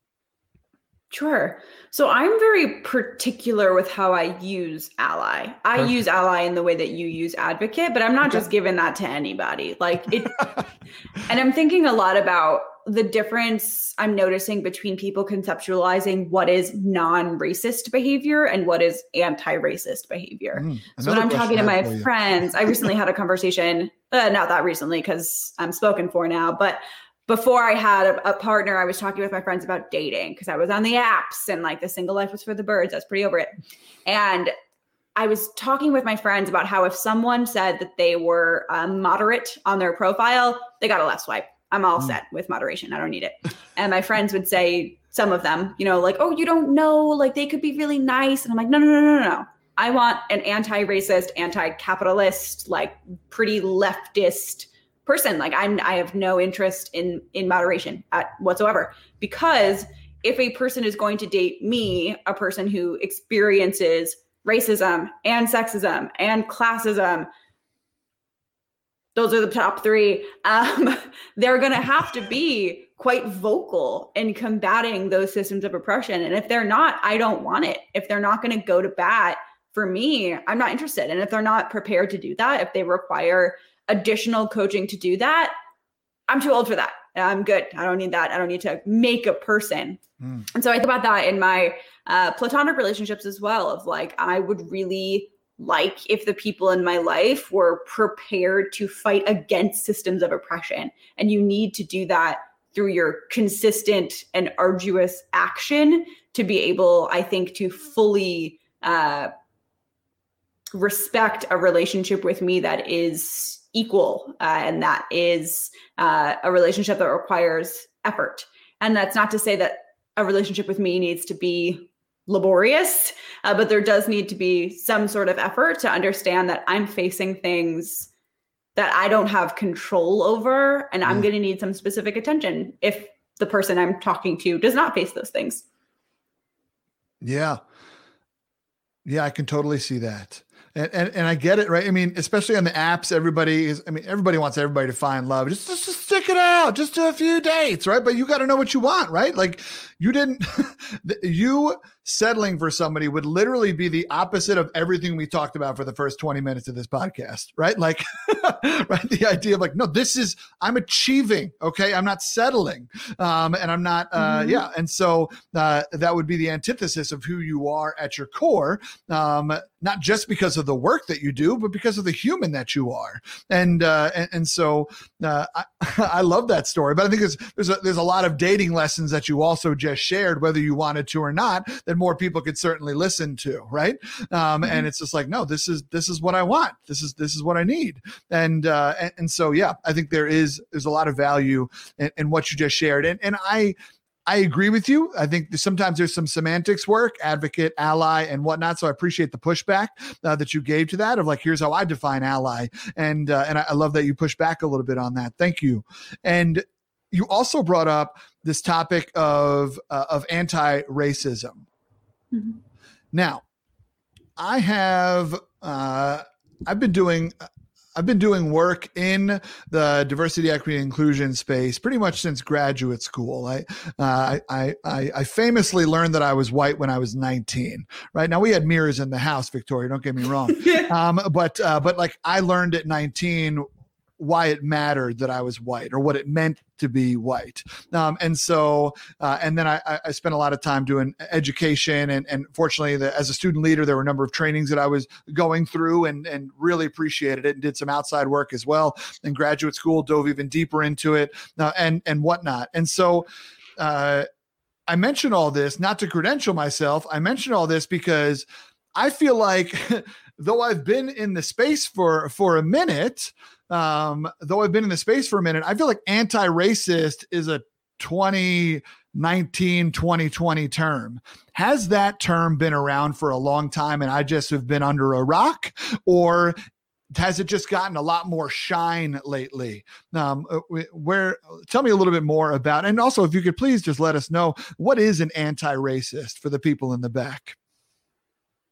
Sure. So I'm very particular with how I use ally. I Perfect. use ally in the way that you use advocate, but I'm not okay. just giving that to anybody. Like it and I'm thinking a lot about the difference I'm noticing between people conceptualizing what is non-racist behavior and what is anti-racist behavior. Mm, so when I'm talking to my friends, I recently had a conversation, uh, not that recently because I'm spoken for now, but before I had a, a, partner, I was talking with my friends about dating because I was on the apps and like the single life was for the birds. I was pretty over it. And I was talking with my friends about how if someone said that they were um, moderate on their profile, they got a left swipe. I'm all mm. set with moderation. I don't need it. And my friends would say, some of them, you know, like, oh, you don't know, like they could be really nice. And I'm like, no, no, no, no, no. I want an anti racist, anti capitalist, like pretty leftist person like i'm i have no interest in in moderation at whatsoever because if a person is going to date me a person who experiences racism and sexism and classism those are the top three um, they're going to have to be quite vocal in combating those systems of oppression and if they're not i don't want it if they're not going to go to bat for me i'm not interested and if they're not prepared to do that if they require additional coaching to do that, I'm too old for that. I'm good. I don't need that. I don't need to make a person. Mm. And so I think about that in my uh, platonic relationships as well. Of like, I would really like if the people in my life were prepared to fight against systems of oppression. And you need to do that through your consistent and arduous action to be able, I think, to fully uh, respect a relationship with me that is equal uh, and that is uh, a relationship that requires effort and that's not to say that a relationship with me needs to be laborious uh, but there does need to be some sort of effort to understand that i'm facing things that i don't have control over and i'm mm. going to need some specific attention if the person i'm talking to does not face those things yeah yeah i can totally see that and, and, and I get it, right? I mean, especially on the apps, everybody is. I mean, everybody wants everybody to find love. Just, just, just stick it out, just do a few dates, right? But you got to know what you want, right? Like, you didn't, you settling for somebody would literally be the opposite of everything we talked about for the first 20 minutes of this podcast, right? Like, right? The idea of like, no, this is, I'm achieving, okay? I'm not settling. Um, and I'm not, uh, mm-hmm. yeah. And so uh, that would be the antithesis of who you are at your core, um, not just because of the work that you do, but because of the human that you are. And, uh, and, and so uh, I, I love that story, but I think there's, there's a, there's a lot of dating lessons that you also just shared, whether you wanted to or not, that more people could certainly listen to, right? Um, mm-hmm. And it's just like, no, this is this is what I want. This is this is what I need. And uh, and, and so yeah, I think there is there's a lot of value in, in what you just shared. And and I I agree with you. I think sometimes there's some semantics work, advocate, ally, and whatnot. So I appreciate the pushback uh, that you gave to that of like, here's how I define ally, and uh, and I, I love that you push back a little bit on that. Thank you. And you also brought up this topic of uh, of anti racism. Mm-hmm. Now, I have uh, I've been doing I've been doing work in the diversity, equity, inclusion space pretty much since graduate school. I, uh, I, I, I, famously learned that I was white when I was 19. Right now, we had mirrors in the house, Victoria. Don't get me wrong. um, but uh, but like I learned at 19 why it mattered that I was white or what it meant to be white. Um, and so, uh, and then I, I, spent a lot of time doing education. And, and fortunately, the, as a student leader, there were a number of trainings that I was going through and, and really appreciated it and did some outside work as well. In graduate school, dove even deeper into it uh, and, and whatnot. And so, uh, I mention all this not to credential myself. I mention all this because I feel like though I've been in the space for for a minute, um, though I've been in the space for a minute, I feel like anti-racist is a 2019 2020 term. Has that term been around for a long time and I just have been under a rock or has it just gotten a lot more shine lately? Um, uh, where tell me a little bit more about, and also if you could please just let us know what is an anti-racist for the people in the back.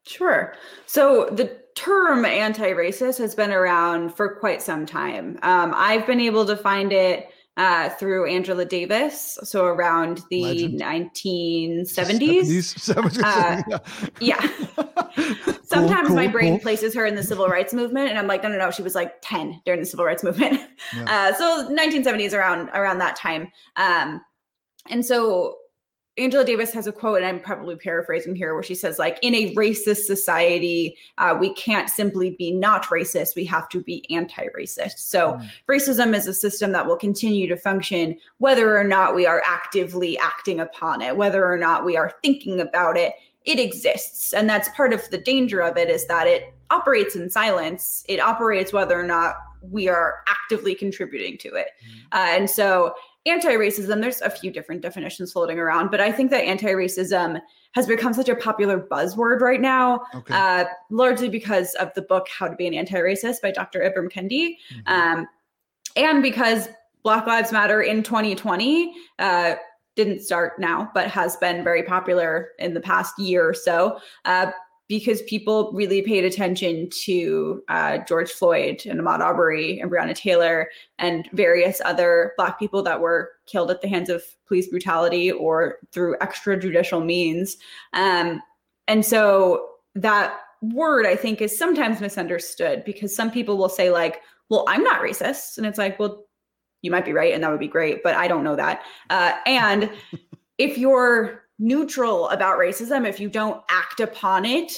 Sure. So the term anti-racist has been around for quite some time. Um, I've been able to find it uh, through Angela Davis, so around the Legend. 1970s. 70s. Uh, yeah. Sometimes cool, my brain cool. places her in the civil rights movement, and I'm like, no, no, no. She was like 10 during the civil rights movement. Yeah. Uh, so 1970s around around that time. Um, and so Angela Davis has a quote, and I'm probably paraphrasing here, where she says, like, in a racist society, uh, we can't simply be not racist, we have to be anti racist. So, mm. racism is a system that will continue to function whether or not we are actively acting upon it, whether or not we are thinking about it. It exists. And that's part of the danger of it is that it operates in silence. It operates whether or not we are actively contributing to it. Mm. Uh, and so, anti-racism there's a few different definitions floating around but i think that anti-racism has become such a popular buzzword right now okay. uh, largely because of the book how to be an anti-racist by dr ibram kendi mm-hmm. um, and because black lives matter in 2020 uh, didn't start now but has been very popular in the past year or so uh, because people really paid attention to uh, George Floyd and Ahmaud Arbery and Breonna Taylor and various other Black people that were killed at the hands of police brutality or through extrajudicial means. Um, and so that word, I think, is sometimes misunderstood because some people will say, like, well, I'm not racist. And it's like, well, you might be right, and that would be great, but I don't know that. Uh, and if you're neutral about racism if you don't act upon it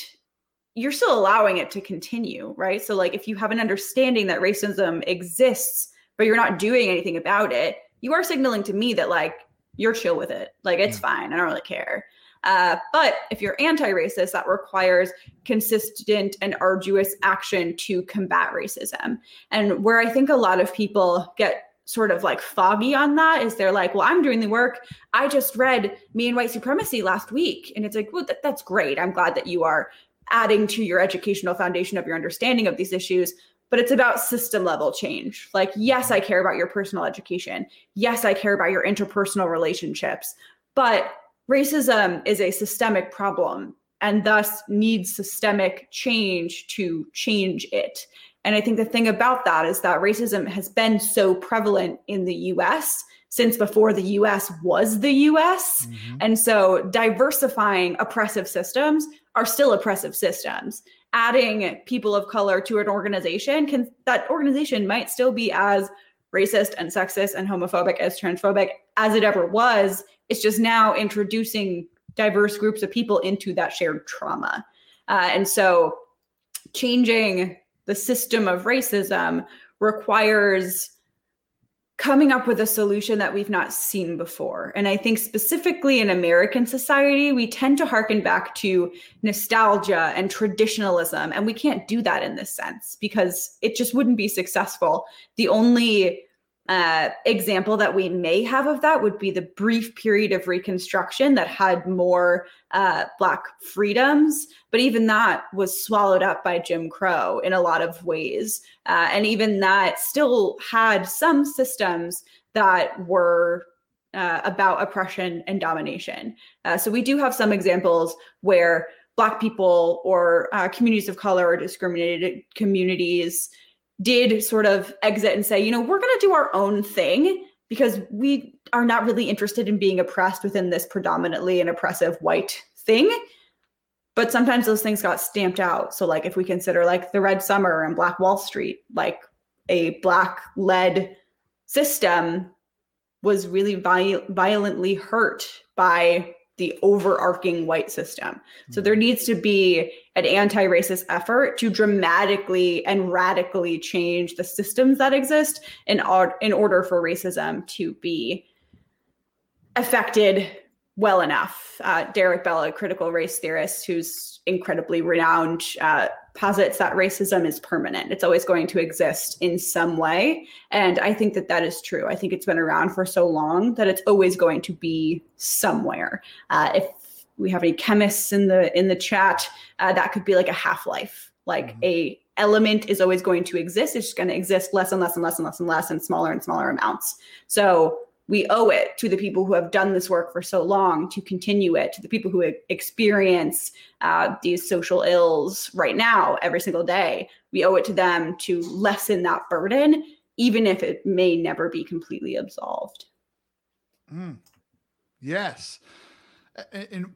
you're still allowing it to continue right? So like if you have an understanding that racism exists but you're not doing anything about it you are signaling to me that like you're chill with it. Like it's yeah. fine. I don't really care. Uh, but if you're anti-racist that requires consistent and arduous action to combat racism. And where i think a lot of people get sort of like foggy on that is they're like, well, I'm doing the work. I just read Me and White Supremacy last week. And it's like, well, that, that's great. I'm glad that you are adding to your educational foundation of your understanding of these issues. But it's about system level change. Like, yes, I care about your personal education. Yes, I care about your interpersonal relationships. But racism is a systemic problem and thus needs systemic change to change it. And I think the thing about that is that racism has been so prevalent in the US since before the US was the US. Mm-hmm. And so diversifying oppressive systems are still oppressive systems. Adding people of color to an organization can that organization might still be as racist and sexist and homophobic as transphobic as it ever was. It's just now introducing diverse groups of people into that shared trauma. Uh, and so changing the system of racism requires coming up with a solution that we've not seen before. And I think specifically in American society, we tend to harken back to nostalgia and traditionalism. And we can't do that in this sense because it just wouldn't be successful. The only uh, example that we may have of that would be the brief period of Reconstruction that had more uh, Black freedoms, but even that was swallowed up by Jim Crow in a lot of ways. Uh, and even that still had some systems that were uh, about oppression and domination. Uh, so we do have some examples where Black people or communities of color or discriminated communities did sort of exit and say, you know, we're going to do our own thing because we are not really interested in being oppressed within this predominantly an oppressive white thing. But sometimes those things got stamped out. So, like, if we consider like the Red Summer and Black Wall Street, like a black led system was really violently hurt by the overarching white system. So there hmm. needs to be an anti-racist effort to dramatically and radically change the systems that exist in, in order for racism to be affected well enough. Uh, Derek Bell, a critical race theorist who's incredibly renowned, uh, posits that racism is permanent. It's always going to exist in some way. And I think that that is true. I think it's been around for so long that it's always going to be somewhere. Uh, if we have any chemists in the in the chat, uh, that could be like a half life. Like mm-hmm. a element is always going to exist. It's just going to exist less and less and less and less and less and smaller and smaller amounts. So we owe it to the people who have done this work for so long to continue it, to the people who experience uh, these social ills right now, every single day. We owe it to them to lessen that burden, even if it may never be completely absolved. Mm. Yes. And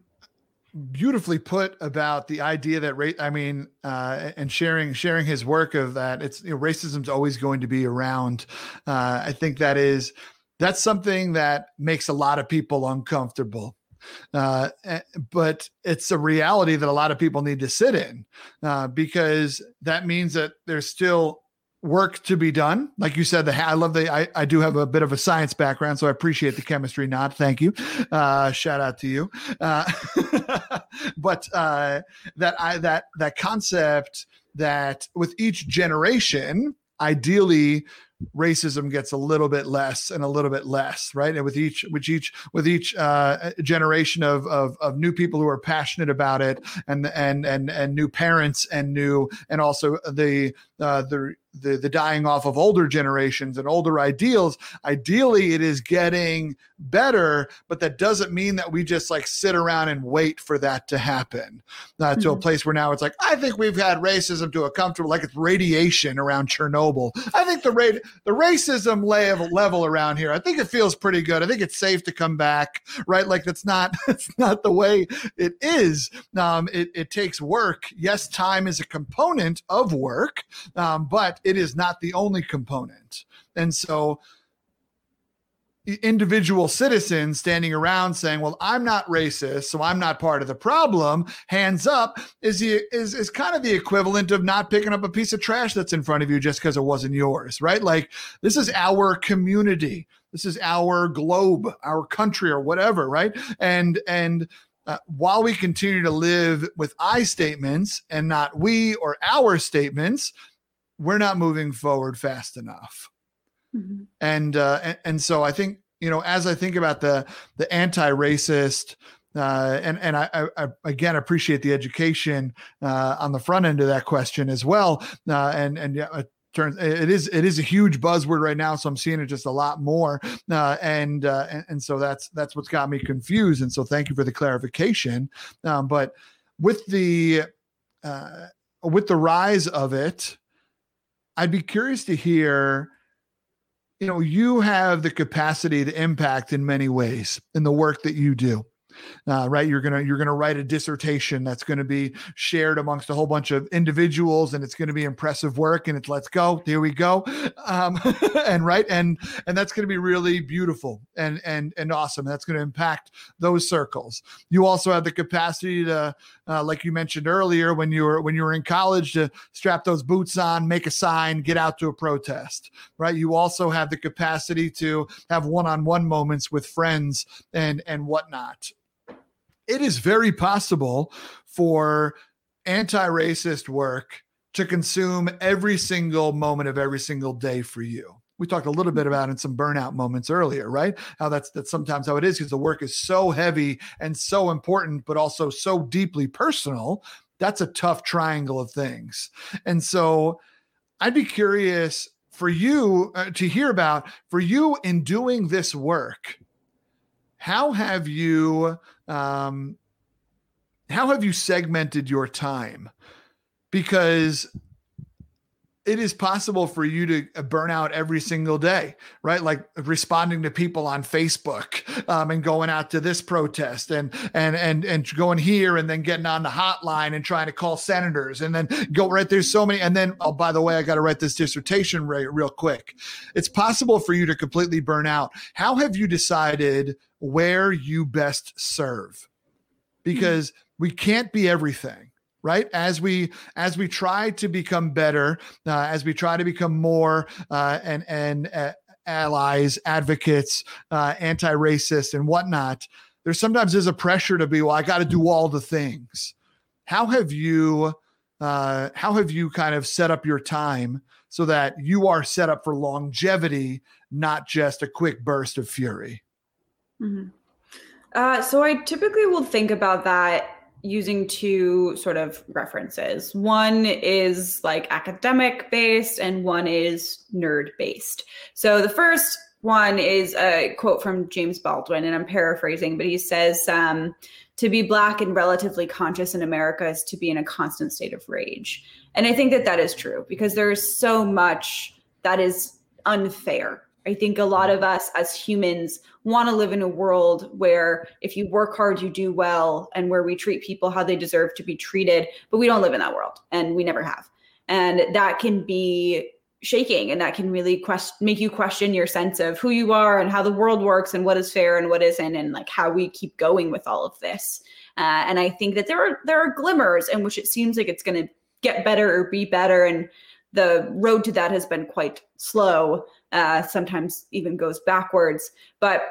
beautifully put about the idea that race i mean uh, and sharing sharing his work of that it's you know, racism's always going to be around. Uh, i think that is that's something that makes a lot of people uncomfortable. Uh, eh, but it's a reality that a lot of people need to sit in uh, because that means that there's still work to be done. Like you said, the I love the I, I do have a bit of a science background, so I appreciate the chemistry nod. Thank you. Uh, shout out to you. Uh, but uh, that I that that concept that with each generation, ideally racism gets a little bit less and a little bit less right and with each with each with each uh, generation of, of of new people who are passionate about it and and and and new parents and new and also the uh, the the the dying off of older generations and older ideals ideally it is getting better but that doesn't mean that we just like sit around and wait for that to happen uh, to mm-hmm. a place where now it's like i think we've had racism to a comfortable like it's radiation around chernobyl. I think the rate the racism level level around here i think it feels pretty good. I think it's safe to come back right? Like that's not that's not the way it is. Um it, it takes work. Yes time is a component of work um, but it is not the only component. And so individual citizens standing around saying, "Well, I'm not racist, so I'm not part of the problem." Hands up is the, is is kind of the equivalent of not picking up a piece of trash that's in front of you just because it wasn't yours, right? Like this is our community, this is our globe, our country, or whatever, right? And and uh, while we continue to live with I statements and not we or our statements, we're not moving forward fast enough. Mm-hmm. And, uh, and and so I think you know as I think about the the anti-racist uh, and and I, I, again appreciate the education uh, on the front end of that question as well. Uh, and and yeah, it turns it is it is a huge buzzword right now, so I'm seeing it just a lot more. Uh, and, uh, and, and so that's that's what's got me confused. And so thank you for the clarification. Um, but with the uh, with the rise of it, I'd be curious to hear you know you have the capacity to impact in many ways in the work that you do uh, right you're gonna you're gonna write a dissertation that's to be shared amongst a whole bunch of individuals and it's to be impressive work and it's let's go here we go. Um, and right and and that's to be really beautiful and and and awesome that's to impact those circles. You also have the capacity to uh, like you mentioned earlier when you were when you were in college to strap those boots on make a sign get out to a protest right? You also have the capacity to have one-on-one moments with friends and and whatnot it is very possible for anti racist work to consume every single moment of every single day for you. We talked a little bit about in some burnout moments earlier, right? How that's that's sometimes how it is because the work is so heavy and so important, but also so deeply personal. That's a tough triangle of things. And so I'd be curious for you uh, to hear about for you in doing this work how have you um, how have you segmented your time? Because it is possible for you to uh, burn out every single day, right? Like responding to people on Facebook um, and going out to this protest and and and and going here and then getting on the hotline and trying to call senators and then go right there's so many and then oh by the way I got to write this dissertation right real quick. It's possible for you to completely burn out. How have you decided where you best serve? Because mm-hmm. we can't be everything right? As we as we try to become better uh, as we try to become more uh, and and uh, allies advocates uh, anti-racist and whatnot there sometimes is a pressure to be well i got to do all the things. How have you uh, how have you kind of set up your time so that you are set up for longevity not just a quick burst of fury? Mm-hmm. Uh, so i typically will think about that using two sort of references. One is like academic based, and one is nerd based. So the first one is a quote from James Baldwin, and I'm paraphrasing, but he says, um, to be black and relatively conscious in America is to be in a constant state of rage. And I think that that is true because there's so much that is unfair I think a lot of us as humans want to live in a world where if you work hard, you do well, and where we treat people how they deserve to be treated. But we don't live in that world, and we never have. And that can be shaking and that can really quest- make you question your sense of who you are and how the world works and what is fair and what isn't and like how we keep going with all of this uh, and i think that there are there are glimmers in which it seems like it's going to get better or be better and the road to that has been quite slow uh, sometimes even goes backwards but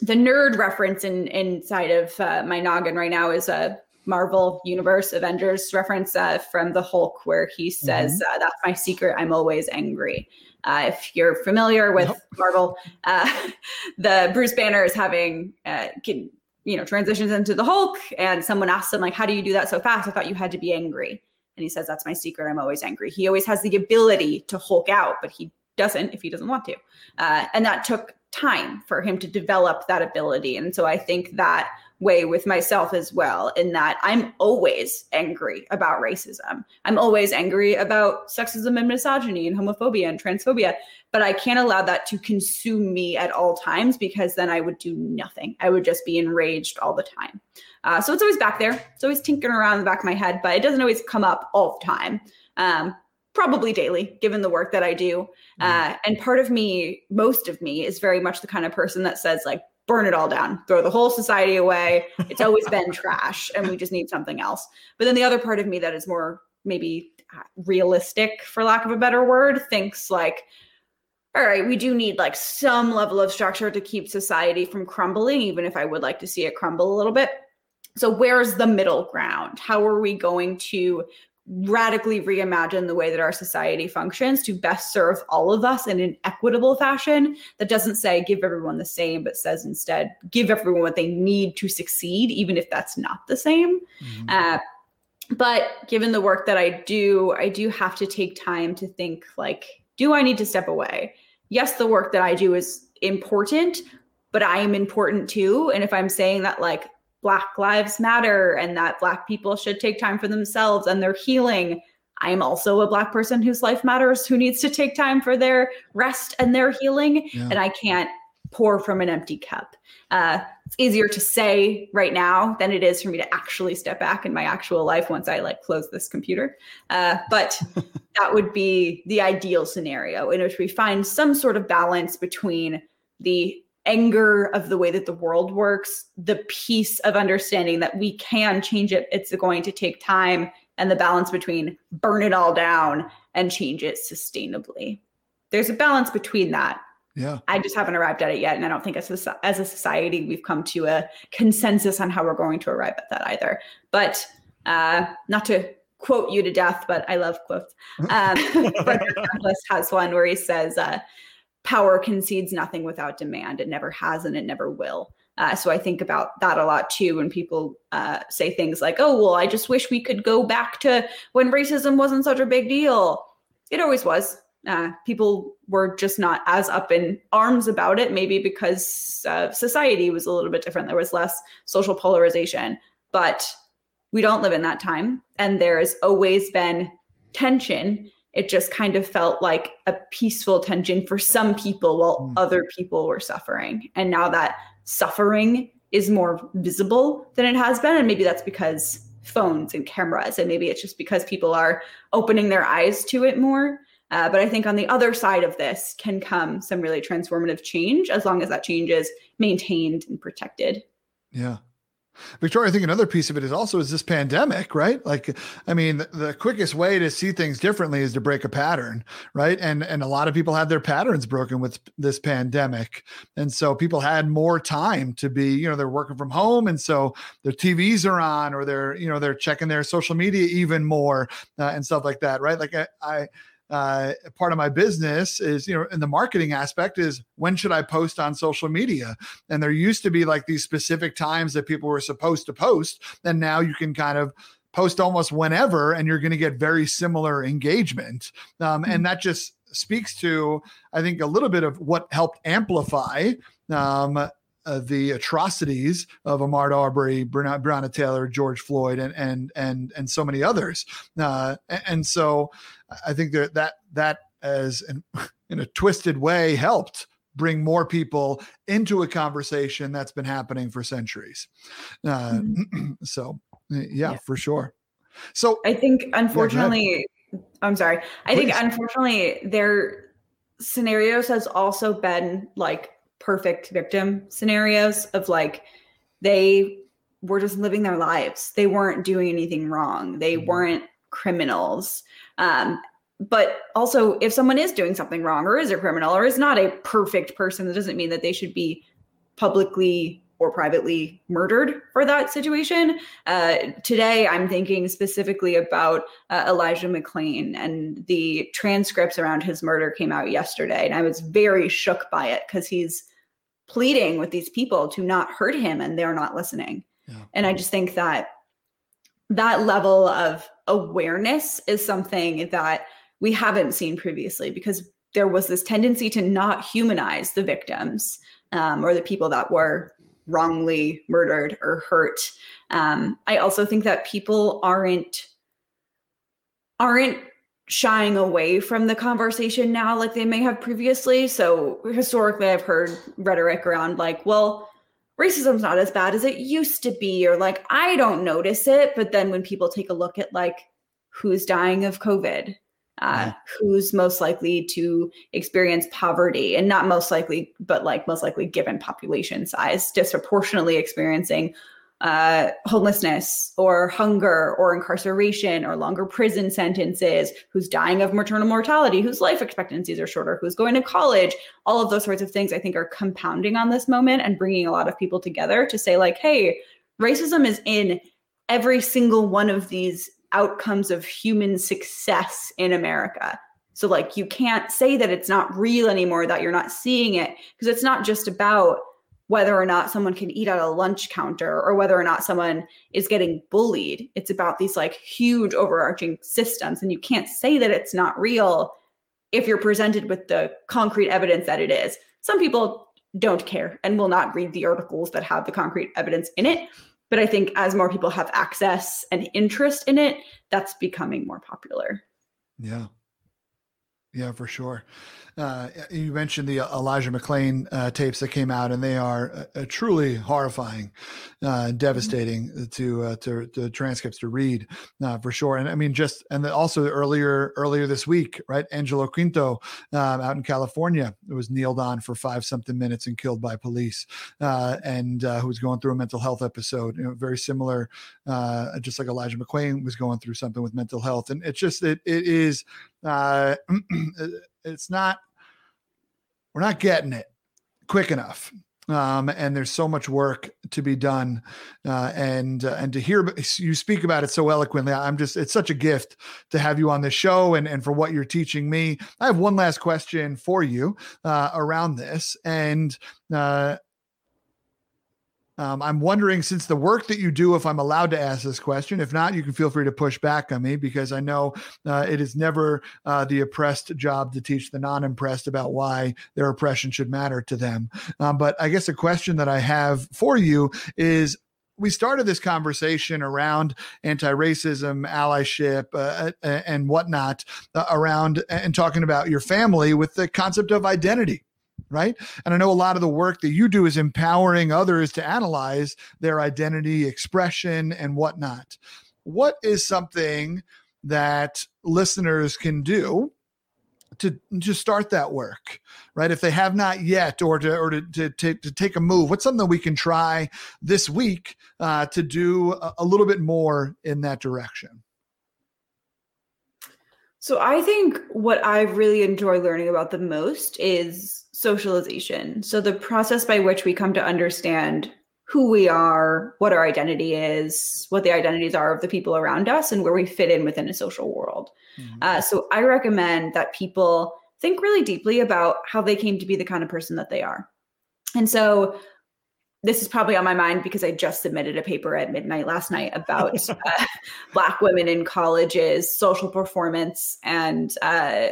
the nerd reference in inside of uh, my noggin right now is a Marvel Universe Avengers reference uh, from the Hulk, where he says, mm-hmm. uh, "That's my secret. I'm always angry." Uh, if you're familiar with. Marvel, uh, the Bruce Banner is having uh, can, you know transitions into the Hulk, and someone asks him like, "How do you do that so fast? I thought you had to be angry." And he says, "That's my secret. I'm always angry." He always has the ability to Hulk out, but he doesn't if he doesn't want to, uh, and that took time for him to develop that ability. And so I think that way with myself as well in that I'm always angry about racism. I'm always angry about sexism and misogyny and homophobia and transphobia, but I can't allow that to consume me at all times because then I would do nothing. I would just be enraged all the time. Uh, so it's always back there. It's always tinkering around the back of my head, but it doesn't always come up all the time. Um, probably daily, given the work that I do. Mm. Uh, and part of me, most of me, is very much the kind of person that says, like, burn it all down, throw the whole society away. It's always been trash and we just need something else. But then the other part of me that is more maybe uh, realistic, for lack of a better word, thinks like, all right, we do need like some level of structure to keep society from crumbling, even if I would like to see it crumble a little bit. So, where's the middle ground? How are we going to radically reimagine the way that our society functions to best serve all of us in an equitable fashion that doesn't say give everyone the same, but says instead give everyone what they need to succeed, even if that's not the same. Mm-hmm. Uh, but given the work that I do, I do have to take time to think like, do I need to step away? Yes, the work that I do is important, but I am important too. And if I'm saying that like Black Lives Matter and that Black people should take time for themselves and their healing. I am also a Black person whose life matters, who needs to take time for their rest and their healing. Yeah. And I can't pour from an empty cup. Uh, it's easier to say right now than it is for me to actually step back in my actual life once I like close this computer. Uh, but that would be the ideal scenario in which we find some sort of balance between the anger of the way that the world works, the piece of understanding that we can change it, it's going to take time, and the balance between burn it all down and change it sustainably. There's a balance between that. Yeah. I just haven't arrived at it yet. And I don't think as a, as a society, we've come to a consensus on how we're going to arrive at that either. But uh, not to quote you to death, but I love quotes. Um, Frederick Douglass has one where he says, uh, power concedes nothing without demand. It never has and it never will. Uh, so I think about that a lot too when people uh, say things like, oh, well, I just wish we could go back to when racism wasn't such a big deal. It always was. Uh, people were just not as up in arms about it, maybe because society was a little bit different. There was less social polarization. But we don't live in that time. And there's always been tension it just kind of felt like a peaceful tension for some people while mm. other people were suffering. And now that suffering is more visible than it has been. And maybe that's because phones and cameras, and maybe it's just because people are opening their eyes to it more. Uh, but I think on the other side of this can come some really transformative change as long as that change is maintained and protected. Yeah. Victoria, I think another piece of it is also is this pandemic, right? Like, I mean, the, the, quickest way to see things differently is to break a pattern, right? And and a lot of people had their patterns broken with this pandemic, and so people had more time to be, you know, they're working from home, and so their TVs are on, or they're, you know, they're checking their social media even more uh, and stuff like that, right? Like I, I uh, part of my business is you know in the marketing aspect is when should i post on social media and there used to be like these specific times that people were supposed to post and now you can kind of post almost whenever and you're going to get very similar engagement um, and hmm. that just speaks to i think a little bit of what helped amplify um, uh, the atrocities of Ahmaud Arbery, Breonna, Breonna Taylor, George Floyd, and and and and so many others. Uh, and so I think that that that as in, in a twisted way helped bring more people into a conversation that's been happening for centuries. Uh, mm-hmm. so yeah, yeah, for sure. So I think unfortunately. Yeah, I'm sorry. I Please. think unfortunately their scenarios has also been like perfect victim scenarios of like they were just living their lives. They weren't doing anything wrong. They mm-hmm. weren't criminals. Um, but also, if someone is doing something wrong or is a criminal or is not a perfect person, that doesn't mean that they should be publicly or privately murdered for that situation. Uh, today, I'm thinking specifically about uh, Elijah McClain and the transcripts around his murder came out yesterday. And I was very shook by it because he's pleading with these people to not hurt him and they're not listening. Yeah. And I just think that that level of awareness is something that we haven't seen previously because there was this tendency to not humanize the victims um, or the people that were wrongly murdered or hurt. Um, I also think that people aren't aren't shying away from the conversation now like they may have previously. So historically, I've heard rhetoric around like, well, racism's not as bad as it used to be, or like I don't notice it. But then when people take a look at like who's dying of COVID, uh, who's most likely to experience poverty and not most likely, but like most likely given population size, disproportionately experiencing uh, homelessness or hunger or incarceration or longer prison sentences, who's dying of maternal mortality, whose life expectancies are shorter, who's going to college, all of those sorts of things I think are compounding on this moment and bringing a lot of people together to say, like, hey, racism is in every single one of these outcomes of human success in America. So, like, you can't say that it's not real anymore, that you're not seeing it, because it's not just about whether or not someone can eat at a lunch counter or whether or not someone is getting bullied. It's about these like huge overarching systems. And you can't say that it's not real if you're presented with the concrete evidence that it is. Some people don't care and will not read the articles that have the concrete evidence in it. But I think as more people have access and interest in it, that's becoming more popular. Yeah. Yeah, for sure. Uh, you mentioned the Elijah McClain uh, tapes that came out, and they are uh, uh truly horrifying, uh, devastating to, uh, to, to transcripts to read for sure. And I mean, just and also earlier earlier this week, right? Angelo Quinto um, out in California was kneeled on for five something minutes and killed by police, and who was going through a mental health episode. You know, very similar, just like Elijah McClain was going through something with mental health, and it's just it it is. it's not we're not getting it quick enough. Um, and there's so much work to be done, uh, and uh, and to hear you speak about it so eloquently, I'm just it's such a gift to have you on this show and and for what you're teaching me. I have one last question for you uh, around this, and uh, um, I'm wondering, since the work that you do, if I'm allowed to ask this question. If not, you can feel free to push back on me because I know uh, it is never uh, the oppressed job to teach the non impressed about why their oppression should matter to them. Um, but I guess a question that I have for you is we started this conversation around anti-racism, allyship, uh, uh and whatnot, uh, around and talking about your family with the concept of identity right? And I know a lot of the work that you do is empowering others to analyze their identity, expression, and whatnot. What is something that listeners can do to to start that work, right? If they have not yet, or to or to to, to, to take a move, what's something we can try this week uh, to do a, a little bit more in that direction? So I think what I really enjoy learning about the most is socialization. So the process by which we come to understand who we are, what our identity is, what the identities are of the people around us, and where we fit in within a social world. Mm-hmm. Uh, so I recommend that people think really deeply about how they came to be the kind of person that they are. And so this is probably on my mind because I just submitted a paper at midnight last night about uh, Black women in colleges, social performance, and uh,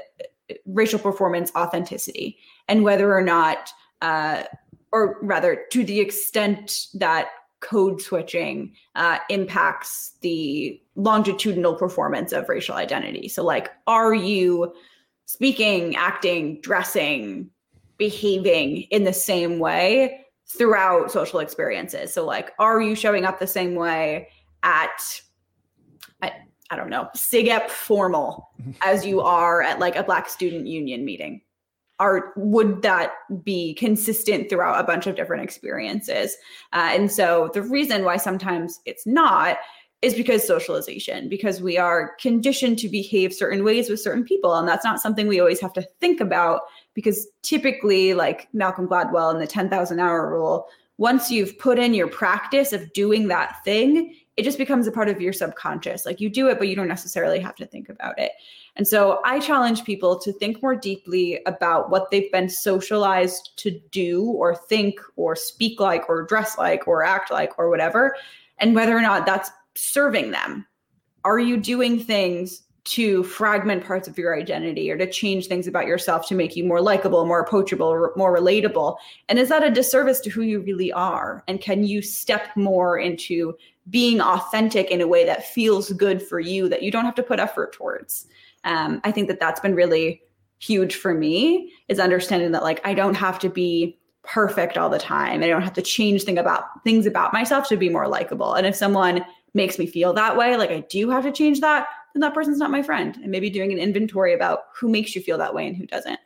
racial performance authenticity, and whether or not, uh, or rather, to the extent that code switching uh, impacts the longitudinal performance of racial identity. So, like, are you speaking, acting, dressing, behaving in the same way? throughout social experiences. So, like, are you showing up the same way at, I don't know, SIGEP formal as you are at like a Black Student Union meeting? Are would that be consistent throughout a bunch of different experiences? Uh, and so the reason why sometimes it's not is because socialization, because we are conditioned to behave certain ways with certain people. And that's not something we always have to think about because typically, like Malcolm Gladwell and the 10,000 hour rule, once you've put in your practice of doing that thing, it just becomes a part of your subconscious. Like you do it, but you don't necessarily have to think about it. And so I challenge people to think more deeply about what they've been socialized to do or think or speak like or dress like or act like or whatever, and whether or not that's serving them? Are you doing things to fragment parts of your identity or to change things about yourself to make you more likable, more approachable, more relatable? And is that a disservice to who you really are? And can you step more into being authentic in a way that feels good for you that you don't have to put effort towards? Um, I think that that's been really huge for me is understanding that like I don't have to be perfect all the time. I don't have to change thing about things about myself to be more likable. And if someone makes me feel that way, like I do have to change that, then that person's not my friend. And maybe doing an inventory about who makes you feel that way and who doesn't.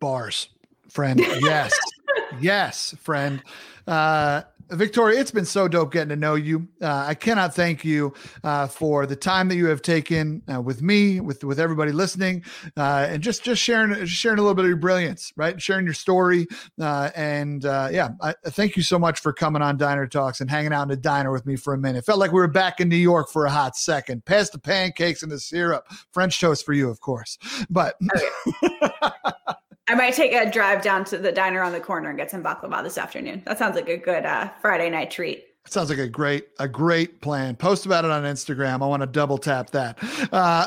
Bars, friend. Yes. yes, friend. Uh, Victoria, it's been so dope getting to know you. Uh, I cannot thank you uh, for the time that you have taken uh, with me, with with everybody listening, uh, and just just sharing just sharing a little bit of your brilliance, right? Sharing your story, uh, and uh, yeah, I, thank you so much for coming on Diner Talks and hanging out in the diner with me for a minute. Felt like we were back in New York for a hot second. Past the pancakes and the syrup, French toast for you, of course, but. I might take a drive down to the diner on the corner and get some baklava this afternoon. That sounds like a good uh, Friday night treat. Sounds like a great a great plan. Post about it on Instagram. I want to double tap that. Uh,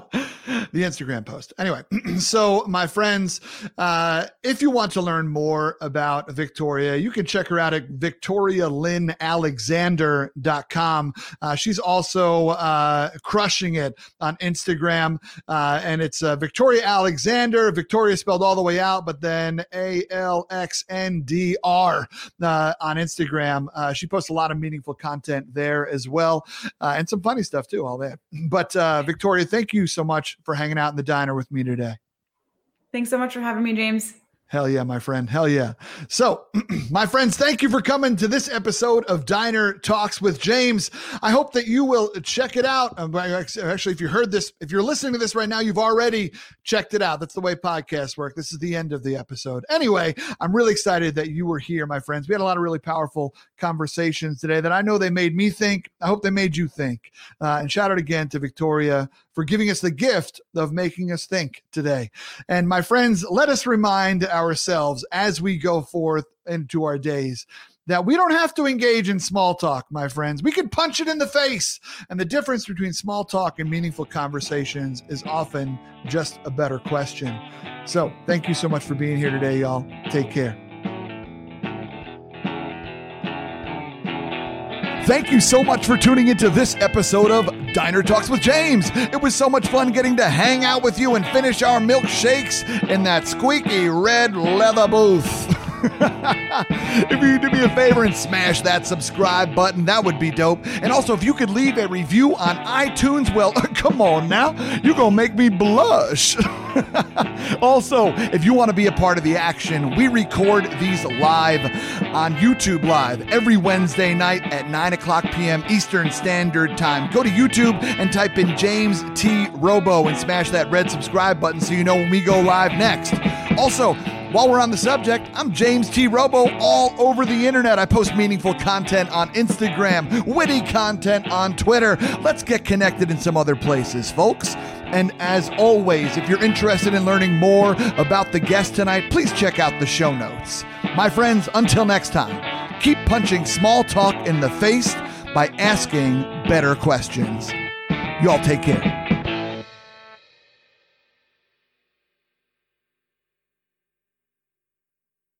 the Instagram post. Anyway, so my friends, uh, if you want to learn more about Victoria, you can check her out at victorialynalexander.com. Uh, she's also uh, crushing it on Instagram, uh, and it's uh, Victoria Alexander. Victoria spelled all the way out, but then A L X N D R uh, on Instagram. Uh, she posts a lot of meaningful content there as well, and some funny stuff too. All that. But Victoria, thank you so much for hanging out in the diner with me today. Thanks so much for having me, James. Hell yeah, my friend. Hell yeah. So, my friends, thank you for coming to this episode of Diner Talks with James. I hope that you will check it out. Um, actually, if you heard this, if you're listening to this right now, you've already checked it out. That's the way podcasts work. This is the end of the episode. Anyway, I'm really excited that you were here, my friends. We had a lot of really powerful conversations today that I know they made me think. I hope they made you think. Uh, and shout out again to Victoria for giving us the gift of making us think today. And my friends, let us remind ourselves as we go forth into our days that we don't have to engage in small talk, my friends. We can punch it in the face. And the difference between small talk and meaningful conversations is often just a better question. So, thank you so much for being here today, y'all. Take care. Thank you so much for tuning into this episode of Diner Talks with James. It was so much fun getting to hang out with you and finish our milkshakes in that squeaky red leather booth. if you do me a favor and smash that subscribe button, that would be dope. And also, if you could leave a review on iTunes, well, come on now, you're to make me blush. also, if you want to be a part of the action, we record these live on YouTube Live every Wednesday night at 9 o'clock p.m. Eastern Standard Time. Go to YouTube and type in James T. Robo and smash that red subscribe button so you know when we go live next. Also, while we're on the subject, I'm James T. Robo all over the internet. I post meaningful content on Instagram, witty content on Twitter. Let's get connected in some other places, folks. And as always, if you're interested in learning more about the guest tonight, please check out the show notes. My friends, until next time, keep punching small talk in the face by asking better questions. Y'all take care.